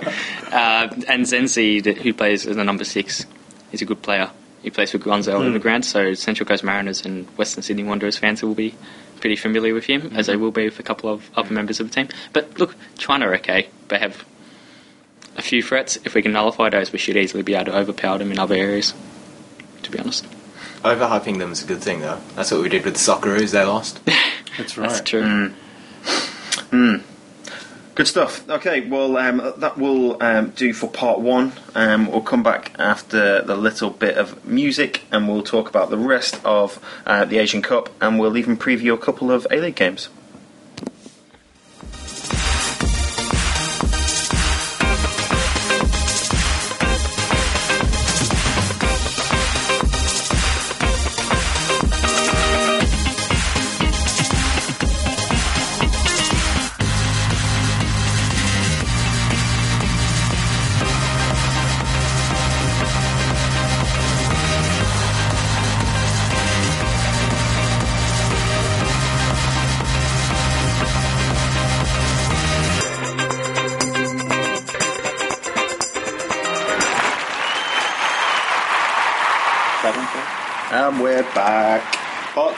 Uh, and Zheng Zhi, who plays as a number six, is a good player. He plays for Guangzhou Evergrande, hmm. so Central Coast Mariners and Western Sydney Wanderers fans will be pretty familiar with him, as they hmm. will be with a couple of other members of the team. But look, China are okay. They have a few threats. If we can nullify those, we should easily be able to overpower them in other areas, to be honest. Overhyping them is a good thing, though. That's what we did with the Socceroos. They lost. That's right. That's true. Hmm. Good stuff. Okay, well, um, that will um, do for part one. Um, we'll come back after the little bit of music and we'll talk about the rest of uh, the Asian Cup and we'll even preview a couple of A League games.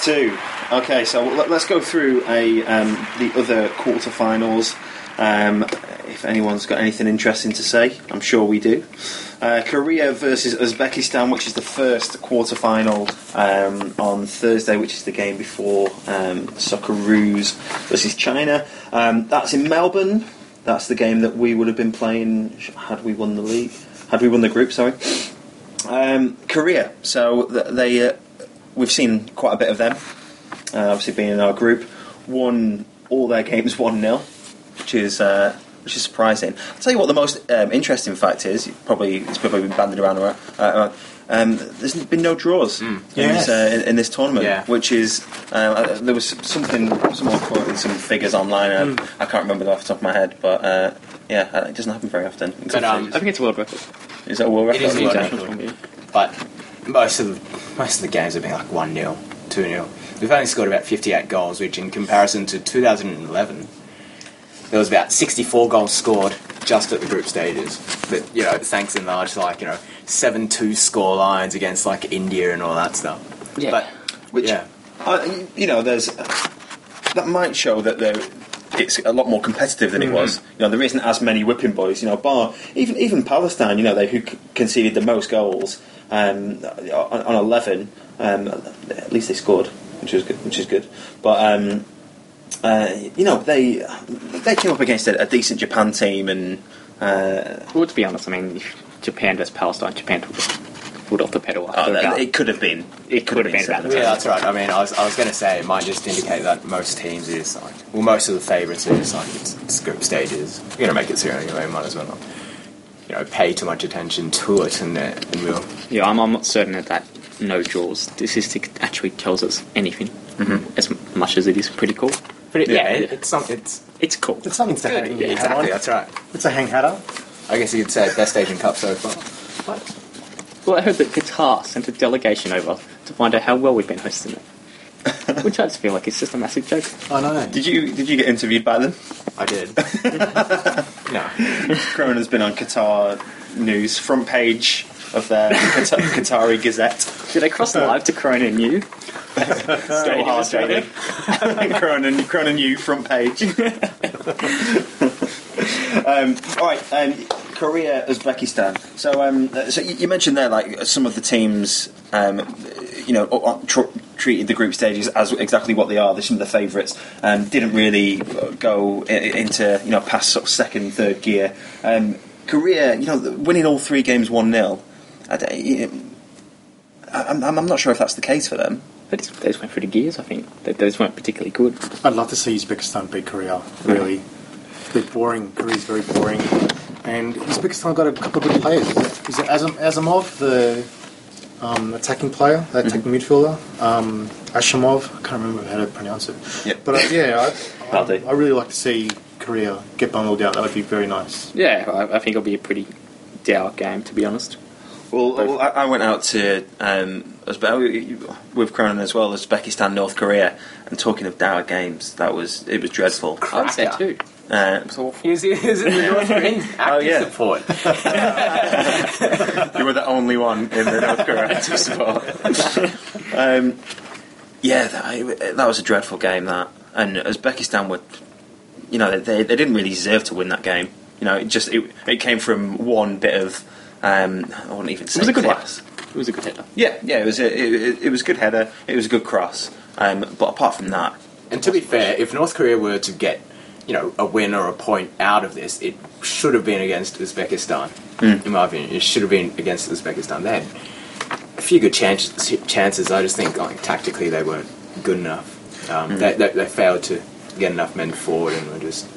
Two. Okay, so let, us go through a um, the other quarterfinals. Um, if anyone's got anything interesting to say, I'm sure we do. Uh, Korea versus Uzbekistan, which is the first quarterfinal um, on Thursday, which is the game before um, Socceroos versus China. Um, that's in Melbourne. That's the game that we would have been playing had we won the league. Had we won the group, sorry. Um, Korea. So they, uh, we've seen quite a bit of them. Uh, obviously, being in our group, won all their games one 0 which is uh, which is surprising. I'll tell you what the most um, interesting fact is. Probably it's probably been bandied around. around uh, uh, um, there's been no draws in, Yes. this, uh, in, in this tournament, Yeah. which is uh, uh, there was something someone quoted some figures online. Uh, I can't remember them off the top of my head, but uh, yeah, uh, it doesn't happen very often. But, um, I think it's a world record. is that a world record? is a world record. But most of the, most of the games have been like 1 0, 2 0. We've only scored about 58 goals, which in comparison to 2011, there was about 64 goals scored just at the group stages. But, you know, thanks in large like, you know, 7 2 score lines against like India and all that stuff. Yeah. But, Which, yeah. you know, there's that might show that there it's a lot more competitive than it was. You know, there isn't as many whipping boys. You know, bar even even Palestine. You know, they who conceded the most goals um, on, on eleven. Um, at least they scored, which is good. Which is good. But um, uh, you know, they they came up against a, a decent Japan team, and uh, Well, to be honest, I mean, Japan versus Palestine, Japan took foot off the pedal oh, after about. it could have been. It could have been seven better. Yeah, that's right. I mean, I was, I was going to say it might just indicate that most teams are just like, well, most of the favourites are just like, it's, it's group stages. You're going to make it through anyway, might as well not, you know, pay too much attention to it and, uh, and we'll. Yeah, I'm, I'm not certain that that no draws statistic actually tells us anything, as much as it is pretty cool. But it, yeah, Yeah. it, it's some, it's It's cool. It's something to hang yeah, exactly. That's right. It's a hang hatter. I guess you could say best Asian Cup so far. But Well, I heard that Qatar sent a delegation over to find out how well we've been hosting it. Which I just feel like it's just a massive joke. I know. Did you did you get interviewed by them? I did. no, Cronin's been on Qatar news front page of their Qatar, Qatari Gazette. Did they cross the live to Corona and you? Still hard Australia. Cronin, Cronin U front page. um, all right, um, Korea, Uzbekistan. So, um, so you you mentioned there, like some of the teams, um, you know, o- o- tr- treated the group stages as exactly what they are. They're some of the favourites. Um, didn't really go into you know past sort of second, third gear. Um, Korea, you know, winning all three games one 0 I, I'm I'm I'm not sure if that's the case for them. They just, they just went through the gears, I think. They, they just weren't particularly good. I'd love to see Uzbekistan beat Korea. Really, it's a bit boring. Korea's very boring, and Uzbekistan got a couple of good players. Is it Azam, Azamov, the um, attacking player, the attacking midfielder? Um, Ashamov, I can't remember how to pronounce it. Yeah. But uh, yeah, I, I, I really like to see Korea get bundled out. That would be very nice. Yeah, I, I think it'll be a pretty dour game, to be honest. Well, well I, I went out to um, with Cronin as well, Uzbekistan, North Korea, and talking of dour games, that was it was dreadful. I was there too. Uh, It was awful. He was, he was in the North Korean active Oh, yeah. support. you were the only one in the North Korea to support. um, yeah, that, that was a dreadful game. That and Uzbekistan were, you know, they they didn't really deserve to win that game. You know, it just it, it came from one bit of. Um, I wouldn't even say it was a good class. It was a good header. Yeah, yeah, it was a, it, it was a good header. It was a good cross. Um, but apart from that, And to be fair, if North Korea were to get, you know, a win or a point out of this, it should have been against Uzbekistan. In my opinion, it should have been against Uzbekistan. They had a few good chances. Chances. I just think, like tactically, they weren't good enough. Um, they, they, they failed to get enough men forward, and were just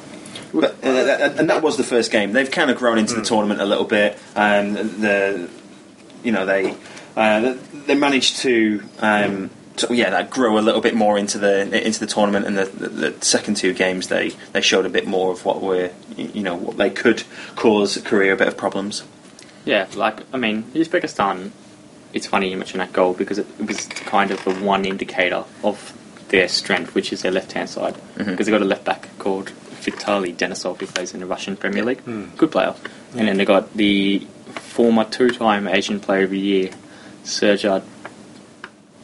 But, uh, and and that was the first game. They've kind of grown into the tournament a little bit. Um, the, you know, they uh, they managed to, um, to, yeah, that grow a little bit more into the into the tournament. And the, the, the second two games, they, they showed a bit more of what were, you know, what they could cause Korea a bit of problems. Yeah, like, I mean, Uzbekistan, it's funny you mention that goal because it, it was kind of the one indicator of their strength, which is their left hand side. Because they've got a left back called Vitaly Denisov, who plays in the Russian Premier League. Good player. And then they got the former two time Asian Player of the Year, Sergej.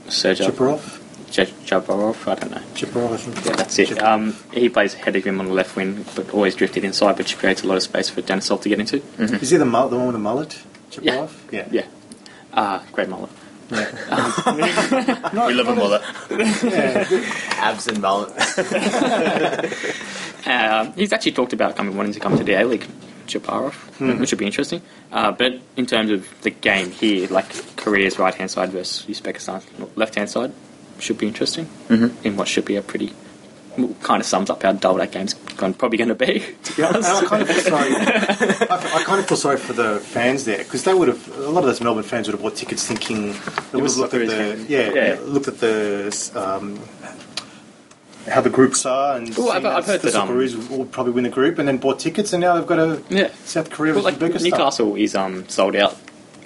Sergej Djeparov, J- I don't know. Djeparov, I think. Yeah, that's it. Um, he plays ahead of him on the left wing, but always drifted inside, which creates a lot of space for Denisov to get into. Is he the mul- the one with the mullet? Djeparov. Yeah. Yeah. Ah, great mullet. we love a mullet. abs and mullet. Um, he's actually talked about coming wanting to come to the A League, Djeparov, which would be interesting. Uh, but in terms of the game here, like Korea's right hand side versus Uzbekistan's left hand side, should be interesting. Mm-hmm. In what should be a pretty kind of sums up how dull that game's gone, probably going to be. To be honest, I kind of feel sorry. I, I kind of feel sorry for the fans there because they would have a lot of those Melbourne fans would have bought tickets thinking they was would looked at the game. yeah, Yeah. looked at the um, how the groups are and Well, I've- I've heard the that, um, Socceroos will probably win the group and then bought tickets and now they've got a yeah. South Korea Well, versus like Uzbekistan. Newcastle is um sold out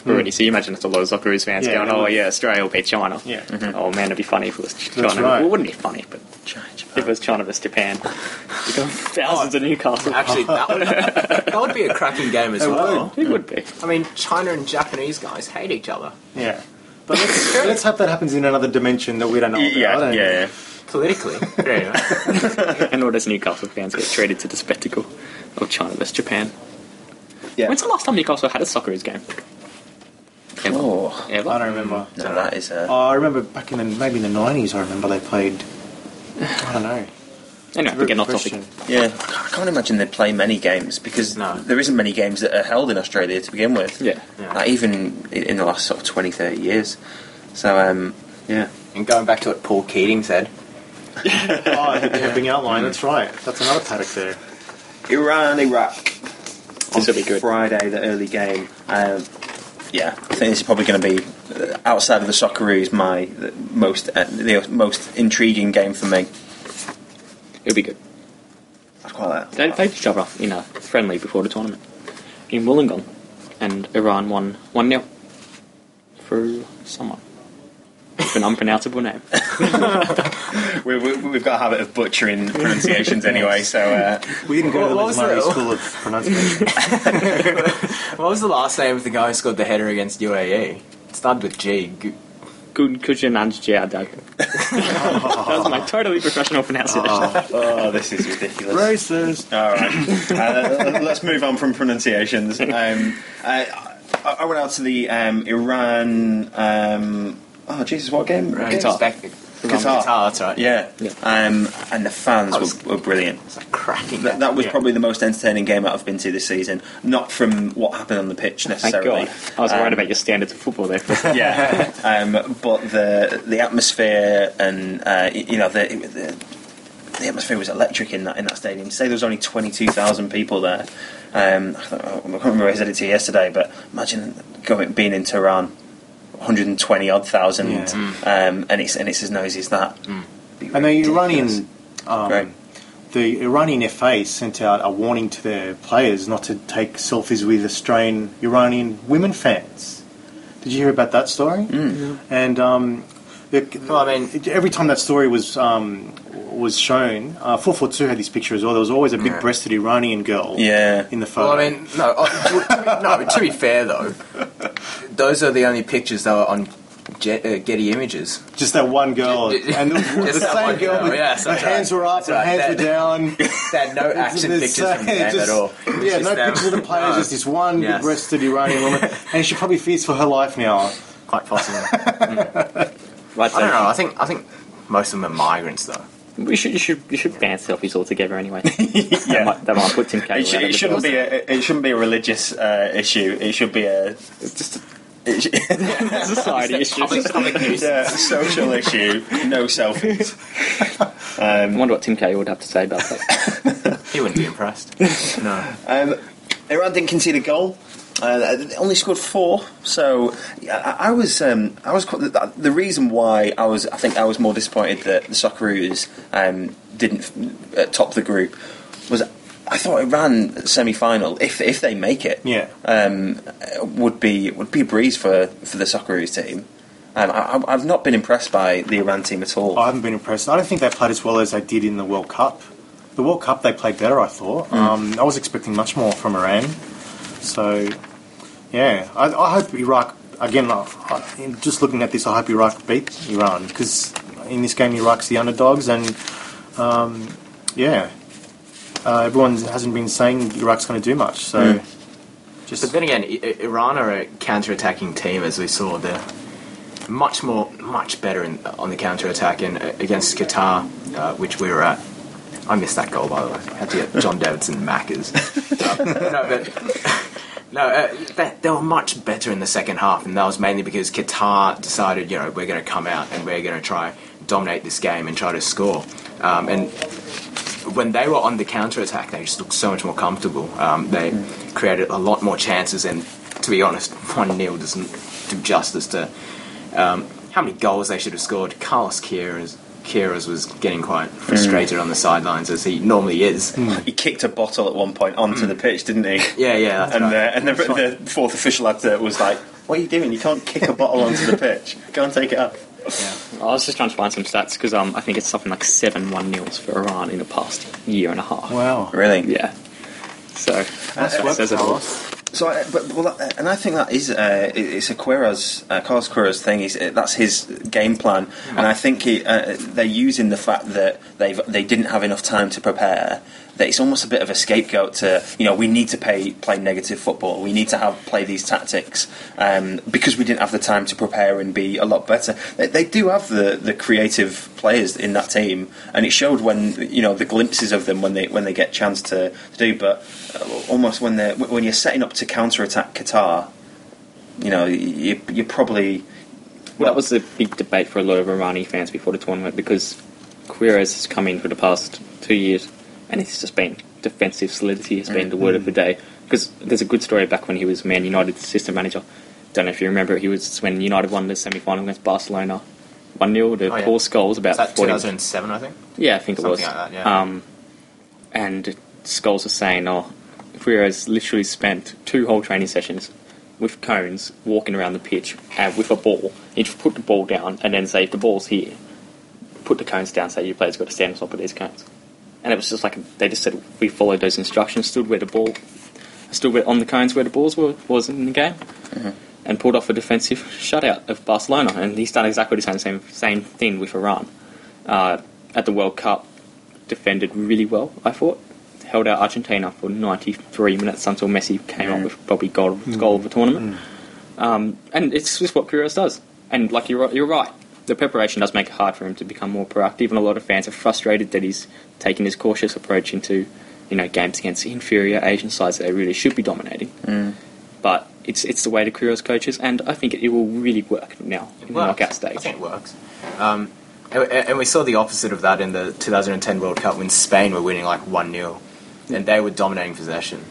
already, so you imagine it's a lot of Socceroos fans Yeah, going, "Oh yeah, Australia will beat China." Yeah. Oh man, it'd be funny if it was China. right. Well, it wouldn't be funny, but if it was China versus Japan, you got thousands of Newcastle. Actually, that would, that would be a cracking game as It well. it would be. I mean, China and Japanese guys hate each other. Yeah. But let's, let's hope that happens in another dimension that we don't know about. Yeah, and- yeah, yeah. Politically. But anyway. And all those Newcastle fans get treated to the spectacle of China versus Japan. Yeah. When's the last time Newcastle had a Socceroos game? Ever? Oh, Ever? I don't remember. no, that is a. Oh, I remember back in the maybe in the nineties. I remember they played. I don't know. Anyway, we're Good getting off topic. Yeah, I can't imagine they play many games because No. there isn't many games that are held in Australia to begin with. Yeah. Yeah. Like even in the last sort of 20, 30 years. So, um, yeah. And going back to what Paul Keating said, Oh, yeah, being outlined. That's right. That's another paddock there. Iran, Iraq. This will be good. Friday, the early game. Um, yeah, I think this is probably going to be uh, outside of the Socceroos my the most uh, the most intriguing game for me. It'll be good. I quite like that. They played each other in a friendly before the tournament in Wollongong, and Iran won 1 0 through someone with an unpronounceable name. We, we, we've got a habit of butchering pronunciations anyway, so uh, We didn't go to the What was Murray the- School of Pronunciation. what was the last name of the guy who scored the header against UAE? It started with G. Gu- Good Kujan and Jiadag. that was my totally professional pronunciation. oh, this is ridiculous. Racist. All right, uh, let's move on from pronunciations. Um, I, I went out to the um, Iran. Um, oh Jesus, what game? What Right, game? Qatar. Uzbek- Qatar. Qatar, that's right. Yeah, Yeah. Um, and the fans was- were, were brilliant. A cracking. That, that was Yeah. probably the most entertaining game I've been to this season. Not from what happened on the pitch Thank necessarily. God. I was worried Um, about your standards of football there. For a second. yeah, um, but the the atmosphere and uh, you know the, the the atmosphere was electric in that in that stadium. Say there was only twenty two thousand people there. Um, I, don't- I can't remember I said it to you yesterday, but imagine going being in Tehran, one hundred and twenty odd thousand, Yeah. um, and it's and it's as noisy as that. Be And the ridiculous. Iranian, Great. um, the Iranian FA sent out a warning to their players not to take selfies with Australian Iranian women fans. Did you hear about that story? Mm. And um, the, Well, I mean- every time that story was um, was shown, uh, 442 had this picture as well. There was always a big breasted Iranian girl Yeah. in the photo. Well, I mean, no. Uh, to be, no, to be fair though, those are the only pictures that were on Jet, uh, Getty Images. just that one girl, Ju- ju- and the, just the that same one girl. girl, with- yes, her that's hands were up, That's her right. hands That- were down. They had no action It's- pictures it's, from the game just- at all. It's Yeah, just no them. pictures of the players. No. Just this one Yes. big-breasted Iranian woman, and she probably fears for her life now. Quite possible. Right, I don't know. I think I think most of them are migrants though. We should you should you should ban selfies altogether anyway. that, might, that might put Tim Cahill It, sh- it shouldn't be a it shouldn't be a religious uh, issue. It should be a just. A, it should- society issue. Public, public yeah, social issue. No selfies. I wonder what Tim Cahill would have to say about that. He wouldn't be impressed. No. Um, Iran didn't concede a goal. Uh, they only scored four, so I, I was um, I was quite, the, the reason why I was I think I was more disappointed that the Socceroos um, didn't uh, top the group was I thought Iran semi final if if they make it Yeah. um, would be would be a breeze for for the Socceroos team. Um, I, I've not been impressed by the Iran team at all. I haven't been impressed. I don't think they played as well as they did in the World Cup. The World Cup they played better, I thought. Um, I was expecting much more from Iran. So, yeah, I, I hope Iraq again. I, I, just looking at this, I hope Iraq beat Iran because in this game Iraq's the underdogs, and um, yeah, uh, everyone hasn't been saying Iraq's going to do much. So, just But then again, I- I- Iran are a counter-attacking team, as we saw. They're much more, much better in, on the counter-attack and uh, against Qatar, uh, which we were at. I missed that goal, by the way. had to get John Davidson. Uh, no, but no, uh, they, they were much better in the second half, and that was mainly because Qatar decided, you know, we're going to come out and we're going to try dominate this game and try to score. Um, and when they were on the counter attack, they just looked so much more comfortable. Um, they created a lot more chances, and to be honest, 1 0 doesn't do justice to um, how many goals they should have scored. Carlos Queiroz, Queiroz was getting quite frustrated on the sidelines, as he normally is. He kicked a bottle at one point onto the pitch, didn't he? Yeah, yeah, that's and right. the, and the, the fourth official had to, was like, "What are you doing? You can't kick a bottle onto the pitch. Go and take it up." Yeah. I was just trying to find some stats because um, I think it's something like seven one nils for Iran in the past year and a half. wow. Really? Yeah. So that swept says it all. So, I, but well, that- and I think that is uh, it's a Queiroz, uh, Carlos Queiroz thing. He's, uh, that's his game plan, and I think he, uh, they're using the fact that they've they didn't have enough time to prepare. That it's almost a bit of a scapegoat to you know we need to pay, play negative football. We need to have play these tactics um, because we didn't have the time to prepare and be a lot better. They, they do have the, the creative players in that team, and it showed when you know the glimpses of them when they when they get chance to, to do. But uh, almost when they when you're setting up to counter attack Qatar, you know you you probably Well, that was the big debate for a lot of Irani fans before the tournament because Queiroz has come in for the past two years and it's just been defensive solidity has been the word of the day. Because there's a good story back when he was Man United's assistant manager. Don't know if you remember, he was when United won the semi final against Barcelona. 1 0, the Oh, yeah. Paul Scholes about that 40 2007, I think? Yeah, I think it was. Something like that, yeah. Um, and Scholes was saying, oh, Queiroz literally spent two whole training sessions with cones walking around the pitch uh, with a ball. He'd put the ball down and then say, if the ball's here, put the cones down, say your player's got to stand on top of these cones. And it was just like, they just said, we followed those instructions, stood where the ball, stood where, on the cones where the balls were, was in the game. And pulled off a defensive shutout of Barcelona, and he's done exactly the same same, same thing with Iran. Uh, at the World Cup, defended really well, I thought. Held out Argentina for 93 minutes until Messi came on with probably goal, goal of the tournament. Um, and it's just what Queiroz does. And like you're, you're right, the preparation does make it hard for him to become more proactive, and a lot of fans are frustrated that he's taking this cautious approach into you know games against inferior Asian sides that they really should be dominating. But it's it's the way to career as coaches, and I think it, it will really work now in the works. knockout I think it works. Um, and, and we saw the opposite of that in the 2010 World Cup when Spain were winning like 1 0 and they were dominating possession.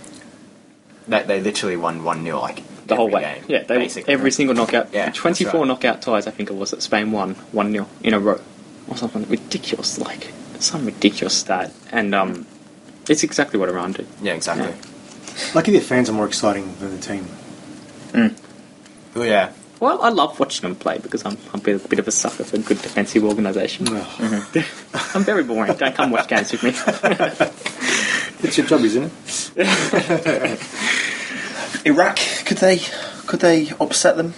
They, they literally won 1 0 like The whole way, game, yeah. They, basically. every single knockout, Yeah, twenty-four right. knockout ties. I think it was that Spain won one 0 in a row, or something ridiculous, like some ridiculous stat. And um, it's exactly what Iran did. Yeah, exactly. Lucky their fans are more exciting than the team. Oh, yeah. Well, I love watching them play because I'm, I'm a bit, a bit of a sucker for good defensive organisation. I'm very boring. Don't come watch games with me. It's your job, isn't it? Iraq, could they could they upset them?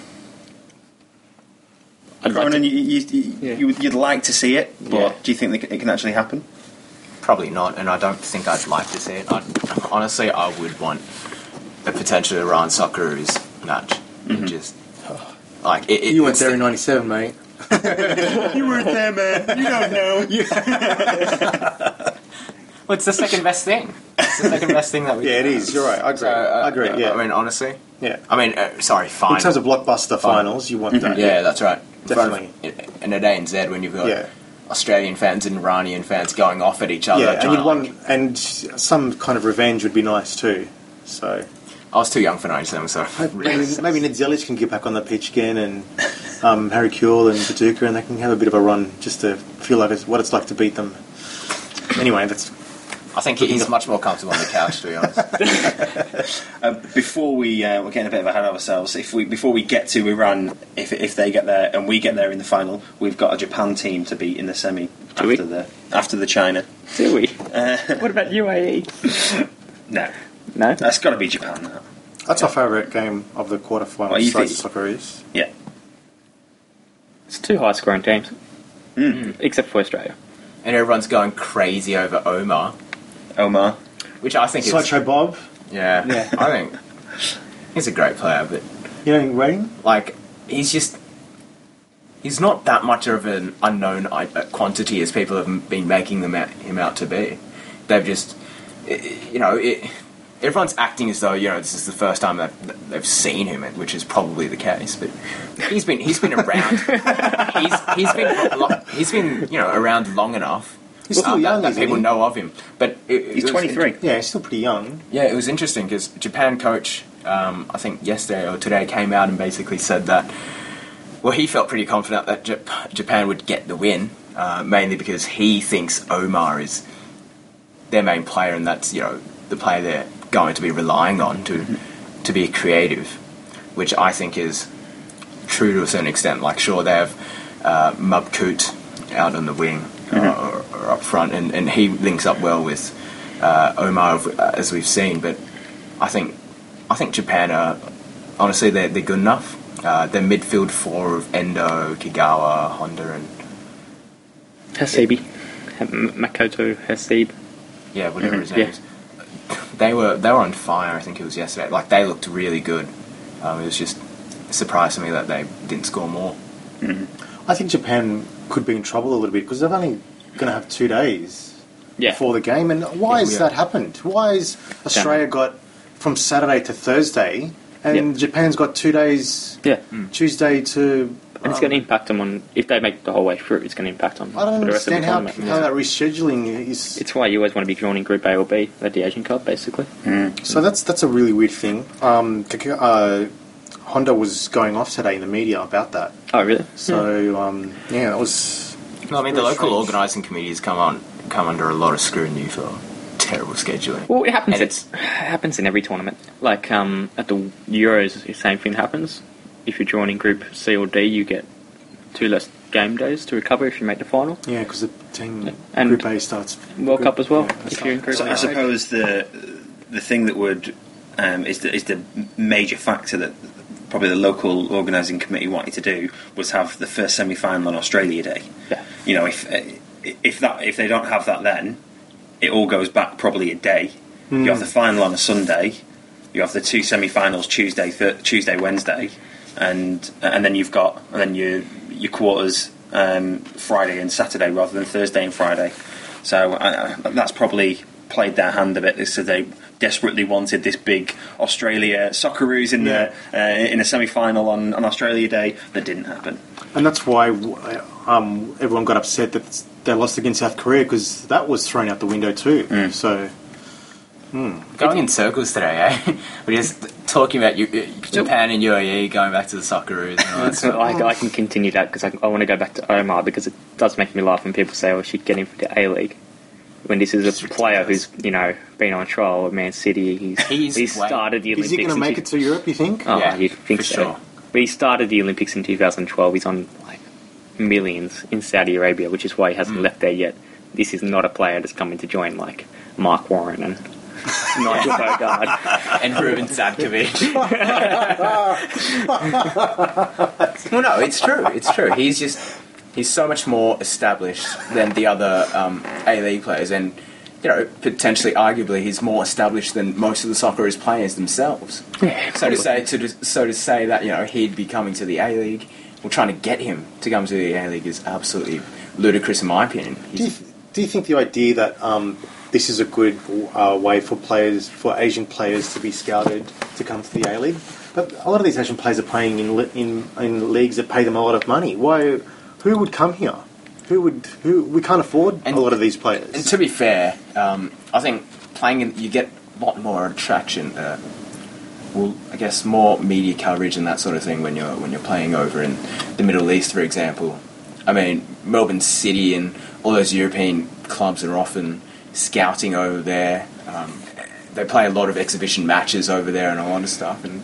I'd like Ronan, to- you, you, you, Yeah. you, would like to see it, but Yeah. do you think that it can actually happen? Probably not, and I don't think I'd like to see it. I'd, honestly, I would want a potential Iran soccer Socceroos match. Mm-hmm. Just like it, it, You went it's there the- in '97, mate. You weren't there, man. You don't know. Well, it's the second best thing. It's the second best thing that we. Yeah, it can is. have. You're right. I agree. So, uh, I agree. Yeah. I mean, honestly, yeah. I mean, uh, sorry, fine. In terms of blockbuster finals, you want that. yeah, that's right. In front of- Definitely. And at ANZ, when you've got Yeah. Australian fans and Iranian fans going off at each other. Yeah, and trying you'd want, like- and some kind of revenge would be nice too. So I was too young for '97, so maybe, maybe Ned Zelic can get back on the pitch again, and um, Harry Kewell and Paducah, and they can have a bit of a run just to feel like it's what it's like to beat them. Anyway, that's I think he's much more comfortable on the couch, to be honest. Uh, before we uh, we're getting a bit of ahead of ourselves. If we before we get to Iran, if if they get there and we get there in the final, we've got a Japan team to beat in the semi after we? the after the China. Do we? Uh, What about UAE? no, No. that's got to be Japan now. that's our favourite game of the quarterfinals. What, you besides think- Socceroos. Yeah, It's two high scoring teams, except for Australia. and everyone's going crazy over Omar, Omar. which I think is Sideshow Bob, yeah, Yeah. I think he's a great player, but you know, rating. like he's just he's not that much of an unknown i- uh, quantity as people have m- been making them out, him out to be. They've just i- i- you know it, everyone's acting as though you know this is the first time that that they've seen him, which is probably the case. But he's been he's been around. he's he's been lo- he's been you know around long enough. He's still young, that, that isn't people he? know of him, but it, it He's was- 23. Yeah, he's still pretty young. yeah, it was interesting because Japan coach, um, I think yesterday or today, came out and basically said that. Well, he felt pretty confident that Jap- Japan would get the win, uh, mainly because he thinks Omar is their main player, and that's you know the player they're going to be relying on to to be creative, which I think is true to a certain extent. Like, sure, they have uh, Mabkhout out on the wing uh, or, or up front, and, and he links up well with uh, Omar uh, as we've seen. But I think I think Japan are honestly they're, they're good enough. Uh, their midfield four of Endo, Kagawa, Honda, and Hasebe. M- Makoto Hasebe. yeah, whatever his name yeah. is. They were they were on fire. I think it was yesterday. Like they looked really good. Um, it was just a surprise to me that they didn't score more. I think Japan could be in trouble a little bit because they've only going to have two days Yeah. before the game. And why Yeah, has that happened? Why has Australia got from Saturday to Thursday, and Yep. Japan's got two days, Yeah. Tuesday to. And it's um, going to impact them on if they make it the whole way through. It's going to impact on. I don't the rest the understand how, tournament. how that rescheduling is. It's why you always want to be drawn in Group A or B at the Asian Cup, basically. So that's that's a really weird thing. Um, uh, Honda was going off today in the media about that. Oh, really? So um, yeah, that was. No, I mean the local strange. organising committees come on come under a lot of scrutiny for terrible scheduling. Well, it happens. And It happens in every tournament. Like um, at the Euros, the same thing happens. If you're drawn in Group C or D, you get two less game days to recover if you make the final. Yeah, because the team And Group A starts. World Cup as well. Yeah, if you're in Group So A. I suppose the the thing that would um, is the is the major factor that probably the local organising committee wanted to do was have the first semi final on Australia Day. Yeah. You know, if if that if they don't have that, then it all goes back probably a day. You have the final on a Sunday. You have the two semi-finals Tuesday, th- Tuesday, Wednesday, and and then you've got and then your your quarters um, Friday and Saturday rather than Thursday and Friday. So uh, that's probably played their hand a bit. So they desperately wanted this big Australia Socceroos in the uh, in a semi final on, on Australia Day. That didn't happen. And that's why um, everyone got upset that they lost against South Korea because that was thrown out the window too. So Going in circles today, eh? We're just talking about U- uh, Japan and UAE, going back to the Socceroos and all that stuff. I, I can continue that because I, I want to go back to Omar because it does make me laugh when people say, "Oh, we should get him for the A League." When this is a It's player ridiculous. who's you know been on trial at Man City, he's He's he's started the Olympics. is he going to make it to Europe? You think? Oh, Yeah, you'd think for so. sure. But he started the Olympics in 2012. He's on like millions in Saudi Arabia, which is why he Mm. hasn't left there yet. This is not a player that's coming to join like Mark Warren and Nigel Boogaard. and Ruben Zadkovich. well, no, it's true. It's true. He's just he's so much more established than the other um, A League players, and you know, potentially, arguably, he's more established than most of the Socceroos players themselves. So to say, to, so to say that you know he'd be coming to the A League, or trying to get him to come to the A League is absolutely ludicrous in my opinion. Do you, do you think the idea that um, this is a good uh, way for players, for Asian players to be scouted to come to the A League? But a lot of these Asian players are playing in, in in leagues that pay them a lot of money. Why? Who would come here? Who would? Who? We can't afford And- a lot of these players. And to be fair, um, I think playing in, you get a lot more attraction. Uh, well, I guess more media coverage and that sort of thing when you're when you're playing over in the Middle East, for example. I mean, Melbourne City and all those European clubs are often scouting over there. Um, they play a lot of exhibition matches over there and a lot of stuff. And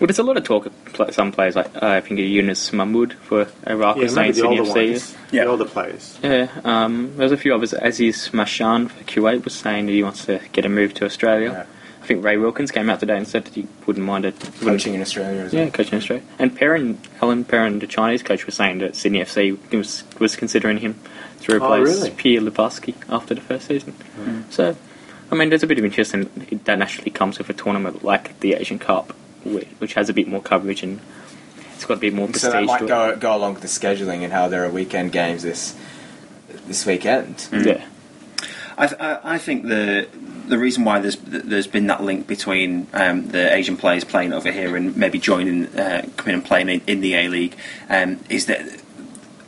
Well, there's a lot of talk of some players like uh, I think Younis Mahmoud for Iraq yeah, was maybe saying the City older FC. ones, Yeah. the older players. Yeah, um, there's a few others. Aziz Mashan for Kuwait was saying that he wants to get a move to Australia. Yeah. I think Ray Wilkins came out today and said that he wouldn't mind it. coaching in Australia as Yeah, well. coaching in Australia. And Perrin, Alain Perrin, the Chinese coach, was saying that Sydney FC was, was considering him to replace Oh, really? Pierre Littbarski after the first season. So, I mean, there's a bit of interest, and it- that naturally comes with a tournament like the Asian Cup, whi- which has a bit more coverage and it's got a bit more prestige So that might to go go along with the scheduling and how there are weekend games this this weekend. Yeah. I, th- I I think the the reason why there's there's been that link between um, the Asian players playing over here and maybe joining, uh, coming and playing in, in the A League, um, is that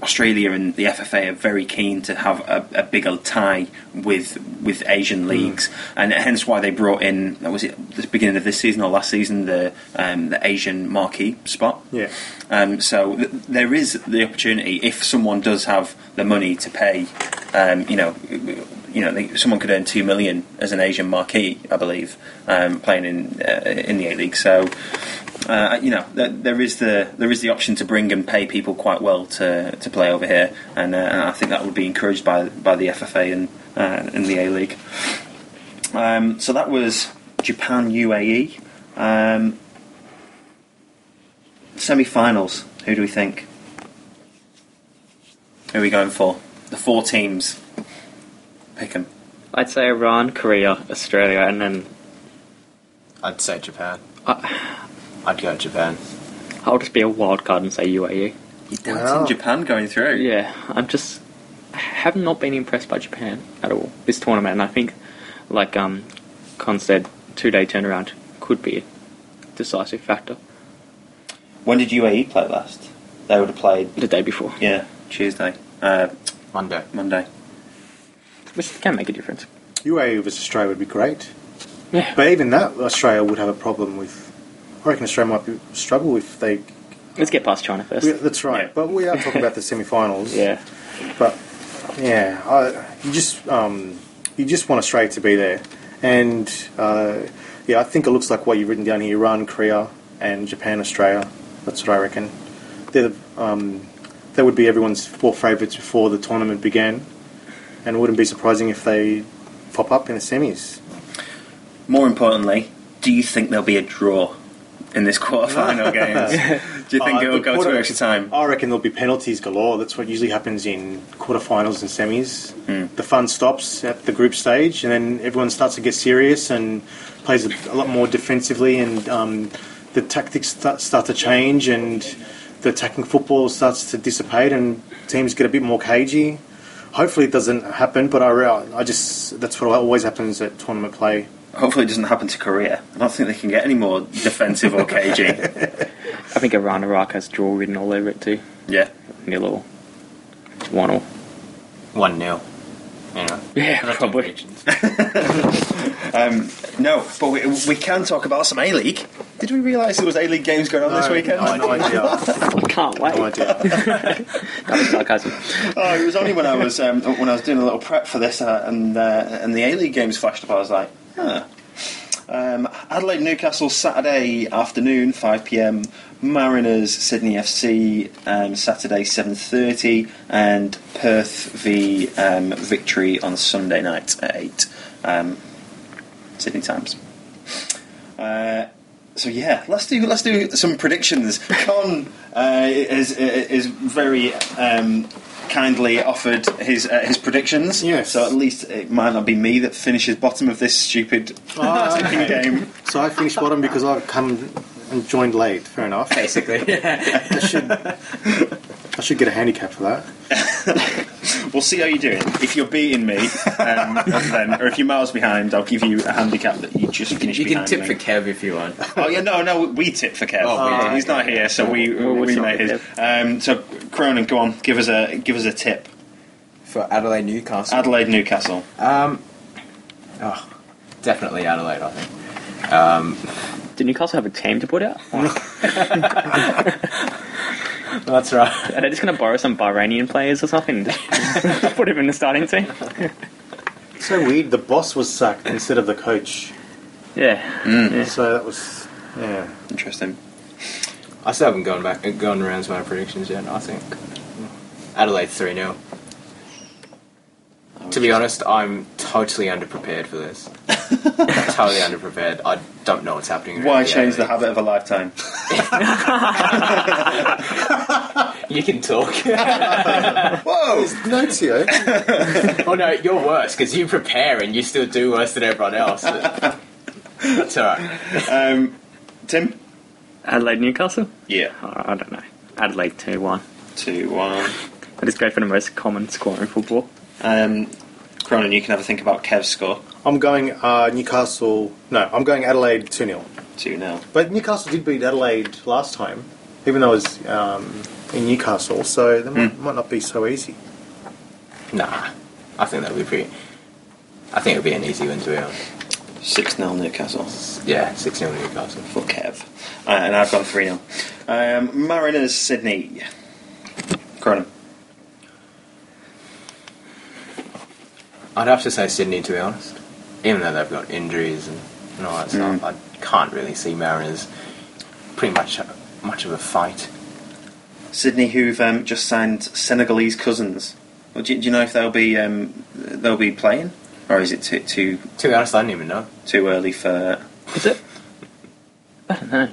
Australia and the FFA are very keen to have a, a bigger tie with with Asian leagues, and hence why they brought in was it the beginning of this season or last season the um, the Asian marquee spot. Yeah. Um, so th- there is the opportunity if someone does have the money to pay. Um, you know, you know, they, someone could earn two million as an Asian marquee, I believe, um, playing in uh, in the A League. So. Uh, you know, th- there is the there is the option to bring and pay people quite well to, to play over here, and, uh, and I think that would be encouraged by by the FFA and uh, and the A League. Um, so that was Japan UAE um, semi-finals. Who do we think? Who are we going for? The four teams. Pick 'em. I'd say Iran, Korea, Australia, and then I'd say Japan. I'd go Japan. I'll just be a wild card and say UAE. You doubting Wow. Japan going through? Yeah, I'm just I have not been impressed by Japan at all this tournament, and I think, like um, Con said, two day turnaround could be a decisive factor. When did UAE play last? They would have played, The day before, yeah, Tuesday, uh, Monday. Monday. which can make a difference. UAE versus Australia would be great. Yeah, But even that, Australia would have a problem with. I reckon Australia might be, struggle if they. let's get past China first. we- that's right. Yeah. But we are talking about the semi-finals. Yeah, But yeah, I, you just um, you just want Australia to be there, and uh, yeah, I think it looks like what you've written down here: Iran, Korea, and Japan, Australia. That's what I reckon. They're the, um, they would be everyone's four favourites before the tournament began, and it wouldn't be surprising if they pop up in the semis. More importantly, do you think there'll be a draw in this quarter-final games? Do you think Uh, it will go quarter- to extra time? I reckon there'll be penalties galore. That's what usually happens in quarterfinals and semis. Mm. The fun stops at the group stage, and then everyone starts to get serious and plays a, a lot more defensively, and um, the tactics start, start to change, and the attacking football starts to dissipate and teams get a bit more cagey. Hopefully, it doesn't happen, but I, I just that's what always happens at tournament play. Hopefully, it doesn't happen to Korea. I don't think they can get any more defensive or cagey. I think Iran Iraq has draw written all over it too. Yeah. Nil all. One all. One 0 You know. Yeah, Not probably. Um, no, but we, we can talk about some A League. Did we realise there was A League games going on this weekend? No, no idea. I can't wait. No idea. That was sarcasm. Oh, it was only when I was um, when I was doing a little prep for this, uh, and uh, and the A League games flashed up. I was like, Um, Adelaide Newcastle Saturday afternoon, five pm. Mariners Sydney FC um, Saturday seven thirty, and Perth v um, Victory on Sunday night at eight. Um, Sydney Times. Uh, so yeah, let's do let's do some predictions. Con uh, is is very um, kindly offered his uh, his predictions. Yes. So at least it might not be me that finishes bottom of this stupid Oh, okay. game. So I finished bottom because I've come and joined late. Fair enough. Basically. I should, I should get a handicap for that. We'll see how you're doing. If you're beating me, um, then, or if you're miles behind, I'll give you a handicap that you just finished you can tip me. for Kev if you want. Oh yeah, no, no, we tip for Kev. Oh, we do. He's not here, so we We'll- we'll we talk made with his. Um, so Cronin, go on, give us a give us a tip. For Adelaide Newcastle. Adelaide, Newcastle. Um, oh, definitely Adelaide, I think. Um, Did Newcastle have a team to put out? Or that's right. Are they just going to borrow some Bahrainian players or something just put him in the starting team? So weird. The boss was sacked instead of the coach. Yeah. Mm. yeah. So that was yeah. Interesting. I still haven't gone back, gone around to my predictions yet. I think Adelaide three 0 To be honest, I'm totally underprepared for this. totally underprepared. I don't know what's happening. Why the change the habit of a lifetime? You can talk. Whoa! No, Tio. oh no, you're worse because you prepare and you still do worse than everyone else. That's alright. Um, Tim. Adelaide, Newcastle? Yeah. Oh, I don't know. Adelaide 2 1. Two one. I just go for the most common score in football. Um, Cronin, you can have a think about Kev's score. I'm going uh, Newcastle. No, I'm going Adelaide two 0 Two 0 But Newcastle did beat Adelaide last time, even though it was um, in Newcastle. So that might, might not be so easy. Nah, I think that'll be pretty. I think it'll be an easy win to be honest. Six 0 Newcastle. Yeah, six 0 Newcastle. for Kev. Uh, and I've gone 3 0. Um, Mariners, Sydney. Cronin. I'd have to say Sydney to be honest, even though they've got injuries and, and all that stuff. I can't really see Mariners pretty much much of a fight. Sydney, who've um, just signed Senegalese cousins. Well, do, you- do you know if they'll be um, they'll be playing, or is it too too, To be honest, I didn't even know. too early for? Is it? I don't know.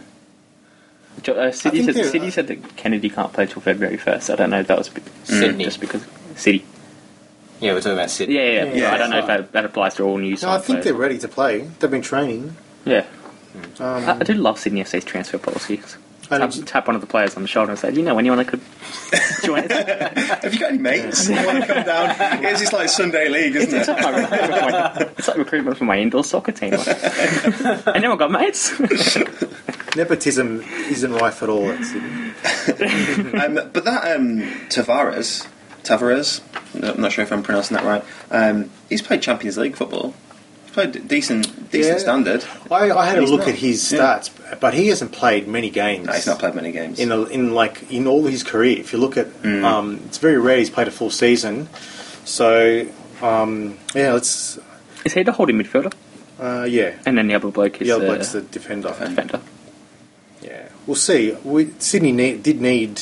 Jo- Uh, City, said, they're- City said that Kennedy can't play till February 1st. I don't know if that was be- Sydney. just because. City. Yeah, we're talking about Sydney. Yeah, yeah, yeah. Yeah, I don't know if that, that applies to all new No, I side think they're ready to play. They've been training. Yeah. Um, I, I do love Sydney FC's transfer policies. And Tap, tap one of the players on the shoulder and say, "Do you know anyone that could join us?" Have you got any mates? you want to come down? It's just like Sunday League, isn't It's it? like, recruitment for my, it's like recruitment for my indoor soccer team. Like, anyone got mates? nepotism isn't rife at all at Sydney. um, but that um, Tavares, Tavares, no, I'm not sure if I'm pronouncing that right. Um, he's played Champions League football. He's played decent, decent Yeah. standard. I, I had a look not. at his Yeah. stats, but he hasn't played many games. No, he's not played many games. in a, in like in all his career. If you look at, Mm. um, it's very rare he's played a full season. So um, yeah, let's Is he the holding midfielder? uh, yeah. And then the other bloke is The other uh, bloke's the defender. defender. Yeah, we'll see. We, Sydney need, did need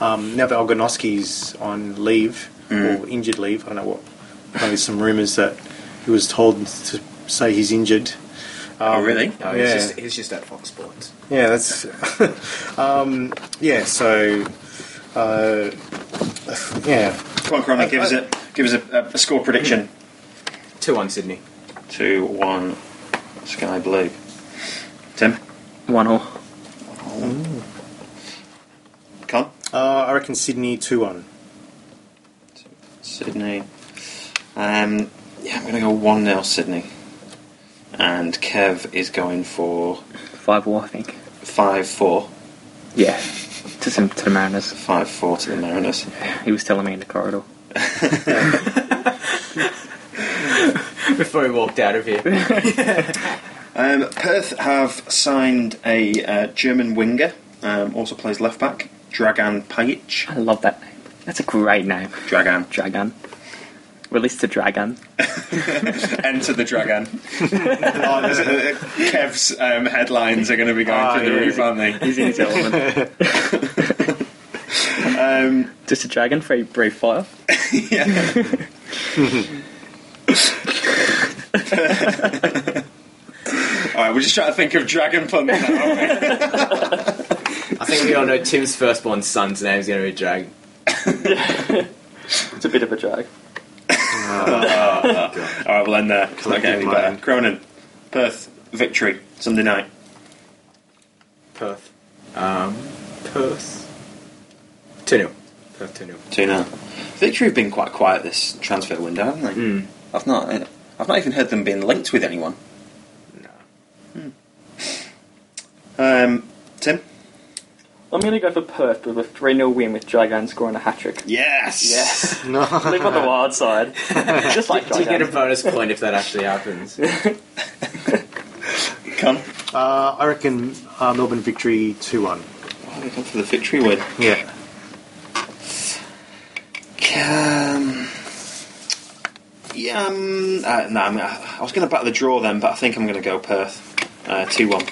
um, now that Ognenovski's on leave Mm. or injured leave. I don't know what. There's some rumours that he was told to say he's injured. oh, really? No, Yeah. he's, just, he's just at Fox Sports. Yeah, that's. um, yeah, so. Uh, yeah, Come on, Cronin, give us a give us a, a score prediction. 2 1 Sydney. Two one, Sky Blue. Tim, One all. Con. Uh, I reckon Sydney 2 1. Sydney. Um, yeah, I'm going to go 1 0 Sydney. And Kev is going for 5 4, I think. 5 4. Yeah. To, some, to the Mariners. 5 4 to the Mariners. He was telling me in the corridor. Before he walked out of here. Um, Perth have signed a uh, German winger, um, also plays left back, Dragan Paljic. I love that name. That's a great name. Dragon. Dragon. Release the Dragon. Enter the Dragon. oh, there's a- Kev's um, headlines are going to be going Ah, through the roof, aren't they? He's in his element. Um, Just a dragon for a brief fire. yeah. All right, we're just trying to think of dragon puns now. aren't we? I think we all know Tim's firstborn son's name's going to be Drag. It's a bit of a drag. All right, we'll end there. It's not getting any better. mind. Cronin, Perth, victory, Sunday night. Perth. Um, Perth. 2 0. Perth 2 0. 2 0. Victory have been quite quiet this transfer window, haven't they? Mm. I've not. I've not even heard them being linked with anyone. No. Um, Tim. I'm going to go for Perth with a 3 0 win with Dragon scoring a hat trick. Yes. Yes. No. Live on the wild side. Just like Do you get a bonus point if that actually happens? Come. Uh, I reckon uh, Melbourne victory 2 1. Oh, they come for the victory win. Yeah. Um, yeah. Um, uh, no, I, mean, I, I was going to back the draw then, but I think I'm going to go Perth. Uh, Two one.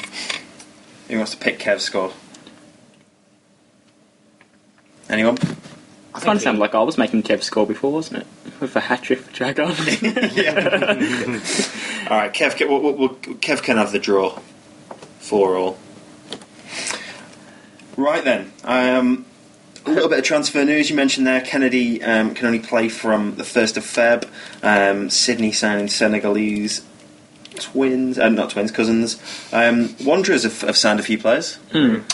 Who wants to pick Kev's score? Anyone? It's kind of sounded like I was making Kev score before, wasn't it? With a hat trick for Dragon. Yeah. All right, Kev. Kev, we'll, we'll, Kev can have the draw. Four all. Right then. Um, a little bit of transfer news. You mentioned there, Kennedy um, can only play from the first of Feb. Um, Sydney signing Senegalese twins, uh, not twins, cousins. Um, Wanderers have, have signed a few players.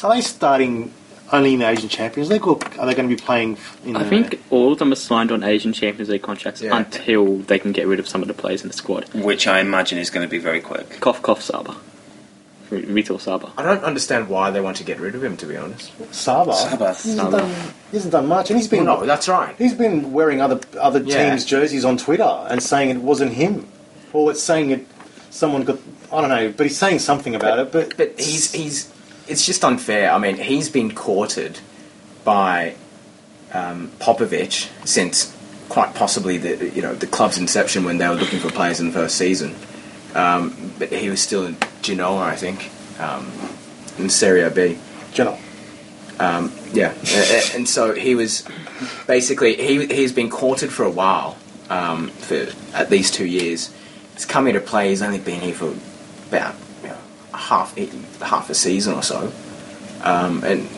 Are they starting only in the Asian Champions League, or are they going to be playing in I the... think all of them are signed on Asian Champions League contracts Yeah. until they can get rid of some of the players in the squad. Which I imagine is going to be very quick. Cough, cough, Saba. Rito Saba. I don't understand why they want to get rid of him, to be honest. Saba. Saba. He hasn't, done, he hasn't done much, and he's been Well, no, that's right. he's been wearing other other Yeah. teams' jerseys on Twitter and saying it wasn't him, or it's saying it someone got I don't know, but he's saying something about it. But But he's he's it's just unfair. I mean, he's been courted by um, Popovich since quite possibly the you know the club's inception when they were looking for players in the first season. Um, but he was still in Genoa, I think, um, in Serie B. Genoa. Um, yeah, and so he was basically he he's been courted for a while um, for at least two years. He's come here to play. He's only been here for about half half a season or so, um, and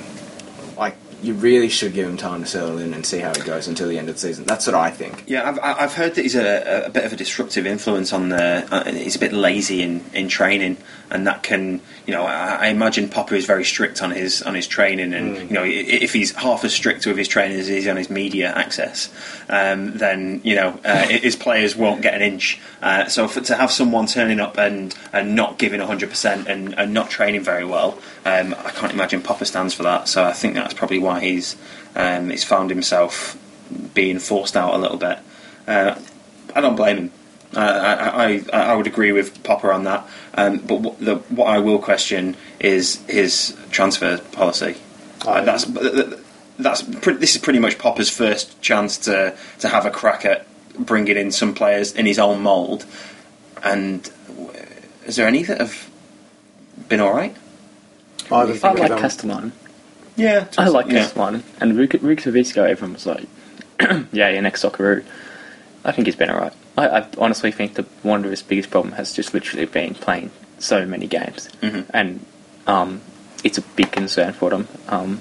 you really should give him time to settle in and see how he goes until the end of the season. That's what I think. Yeah, I've, I've heard that he's a, a bit of a disruptive influence on the. Uh, he's a bit lazy in, in training, and that can, you know, I, I imagine Popper is very strict on his on his training, and you know, if he's half as strict with his training as he is on his media access, um, then you know, uh, his players won't get an inch. Uh, so for, to have someone turning up and, and not giving hundred percent and and not training very well, um, I can't imagine Popper stands for that. So I think that's probably why he's um, he's found himself being forced out a little bit. Uh, I don't blame him. I, I, I would agree with Popper on that. Um, but what, the, what I will question is his transfer policy. Uh, Aye. that's that's pre- this is pretty much Popper's first chance to to have a crack at bringing in some players in his own mould. And w- is there any that have been all right? I have a I thing like with, um, Castelen. Yeah, I like yeah. one. And Rick, Rick Savisco, everyone was like, yeah, your next Socceroo. I think he's been alright. I, I honestly think the Wanderers' biggest problem has just literally been playing so many games. Mhm. And um, it's a big concern for them. Um,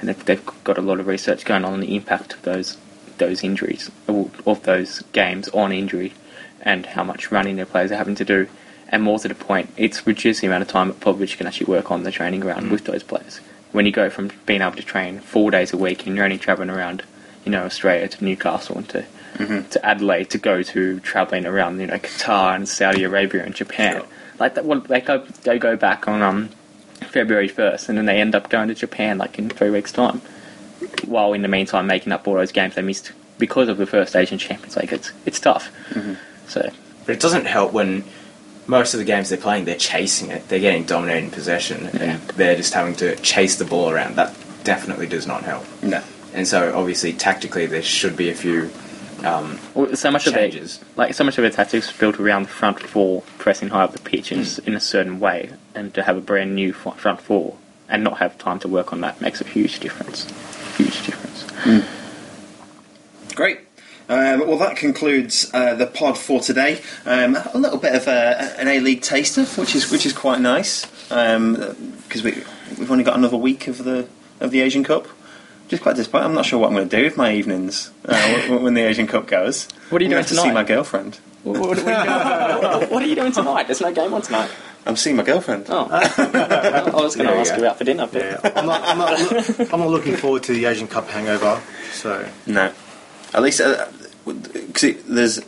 and they've, they've got a lot of research going on on the impact of those those injuries, of those games on injury, and how much running their players are having to do. And more to the point, it's reduced the amount of time that Popovich can actually work on the training ground with those players. When you go from being able to train four days a week and you're only traveling around, you know, Australia to Newcastle and to to Adelaide to go to traveling around, you know, Qatar and Saudi Arabia and Japan. Like that, well, they go they go back on um, February first, and then they end up going to Japan like in three weeks' time. While in the meantime making up all those games they missed because of the first Asian Champions League, it's it's tough. So But it doesn't help when most of the games they're playing, they're chasing it. They're getting dominating possession, and they're just having to chase the ball around. That definitely does not help. No. And so, obviously, tactically, there should be a few. Um, Well, so much of Changes. it, like so much of the tactics built around the front four pressing high up the pitch in, Hmm. in a certain way, and to have a brand new front four and not have time to work on that makes a huge difference. Huge difference. Great. Um, well, that concludes uh, the pod for today. Um, a little bit of a, an A League taster, which is which is quite nice because we we've only got another week of the of the Asian Cup. Just quite disappointed. I'm not sure what I'm going to do with my evenings uh, when, when the Asian Cup goes. What are you I'm doing going to see tonight? my girlfriend. what, what, what- what are you doing tonight? There's no game on tonight. I'm seeing my girlfriend. Oh, I was going to There ask go. you out for dinner, but Yeah, I'm not, I'm, not, I'm not looking forward to the Asian Cup hangover. So No, at least because there's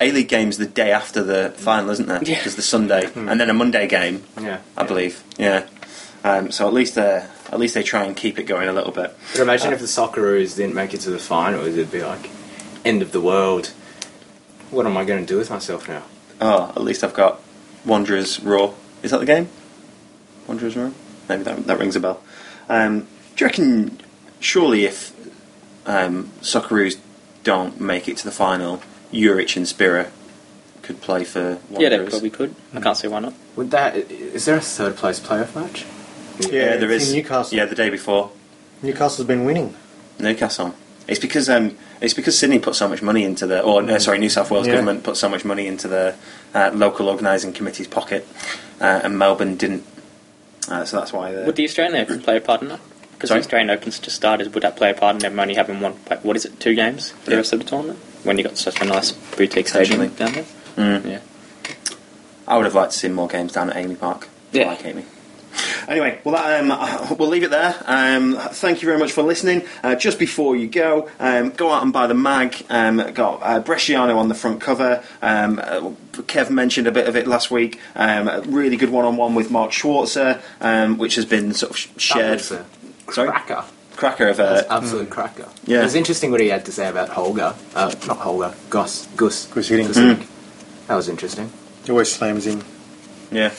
A League games the day after the final, isn't there? Yeah. There's the Sunday and then a Monday game. yeah, I believe. Yeah. Um, so at least uh, at least they try and keep it going a little bit. But imagine if the Socceroos didn't make it to the final, it'd be like end of the world. What am I going to do with myself now? Oh, at least I've got Wanderers Roar. Is that the game? Wanderers Roar? Maybe that, that rings a bell. Um, do you reckon, surely if um, Socceroos don't make it to the final, Juric and Spira could play for Wanderers? yeah, they probably could. I can't see why not. Would that is there a third place playoff match? Yeah, there it's in Newcastle. Yeah, the day before. Newcastle's been winning. Newcastle. It's because um, it's because Sydney put so much money into the, or no, sorry, New South Wales Yeah. government put so much money into the uh, local organising committee's pocket, uh, and Melbourne didn't. Uh, so that's why. Would The, the Australian Open play a part in that? Because the Sorry? Australian Open's just started. Would that play a part in them only having one? Like, what is it? Two games for the rest of the tournament? When you got such a nice boutique stadium down there. Mm. Yeah. I would have liked to see more games down at AAMI Park. I Yeah. like AAMI. Anyway, well, that, um, we'll leave it there. Um, thank you very much for listening. Uh, just before you go, um, go out and buy the mag. Um, got uh, Bresciano on the front cover. Um, uh, Kev mentioned a bit of it last week. Um, a really good one-on-one with Mark Schwarzer, um, which has been sort of sh- shared. That was a Sorry? cracker. Cracker of That was uh, absolute cracker. Yeah. It was interesting what he had to say about Holger. Uh, not Holger, Gus. Gus. Gus Hiddink. Hiddink. That was interesting. He always slams in. Yeah.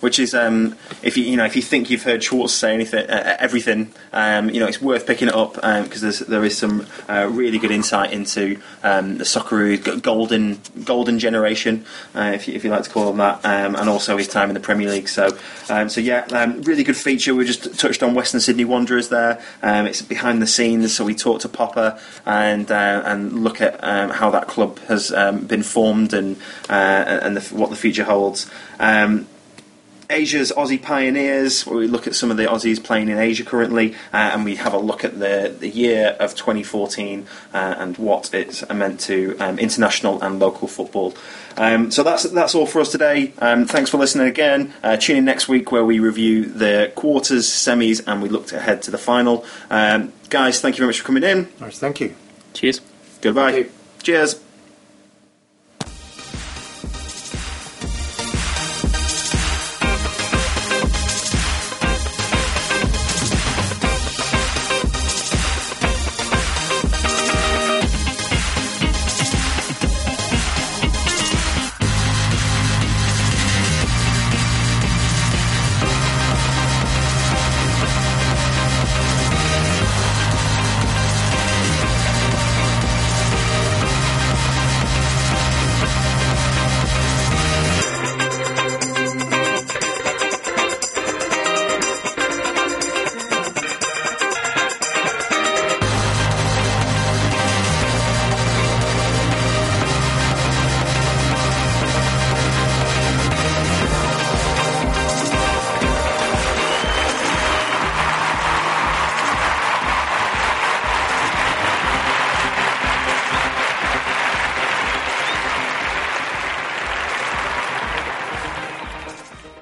Which is, um, if you you know, if you think you've heard Schwartz say anything, uh, everything, um, you know, it's worth picking it up because there's there is some uh, really good insight into um, the Socceroo g- golden golden generation, uh, if you, if you like to call them that, um, and also his time in the Premier League. So, um, so yeah, um, really good feature. We just touched on Western Sydney Wanderers there. Um, it's behind the scenes, so we talk to Popper and uh, and look at um, how that club has um, been formed and uh, and the, what the future holds. Um, Asia's Aussie Pioneers, where we look at some of the Aussies playing in Asia currently, uh, and we have a look at the, the year of 2014 uh, and what it's meant to um, international and local football. Um, so that's that's all for us today. Um, thanks for listening again. Uh, tune in next week where we review the quarters, semis, and we look ahead to the final. Um, guys, thank you very much for coming in. Nice, thank you. Cheers. Goodbye. Thank you. Cheers.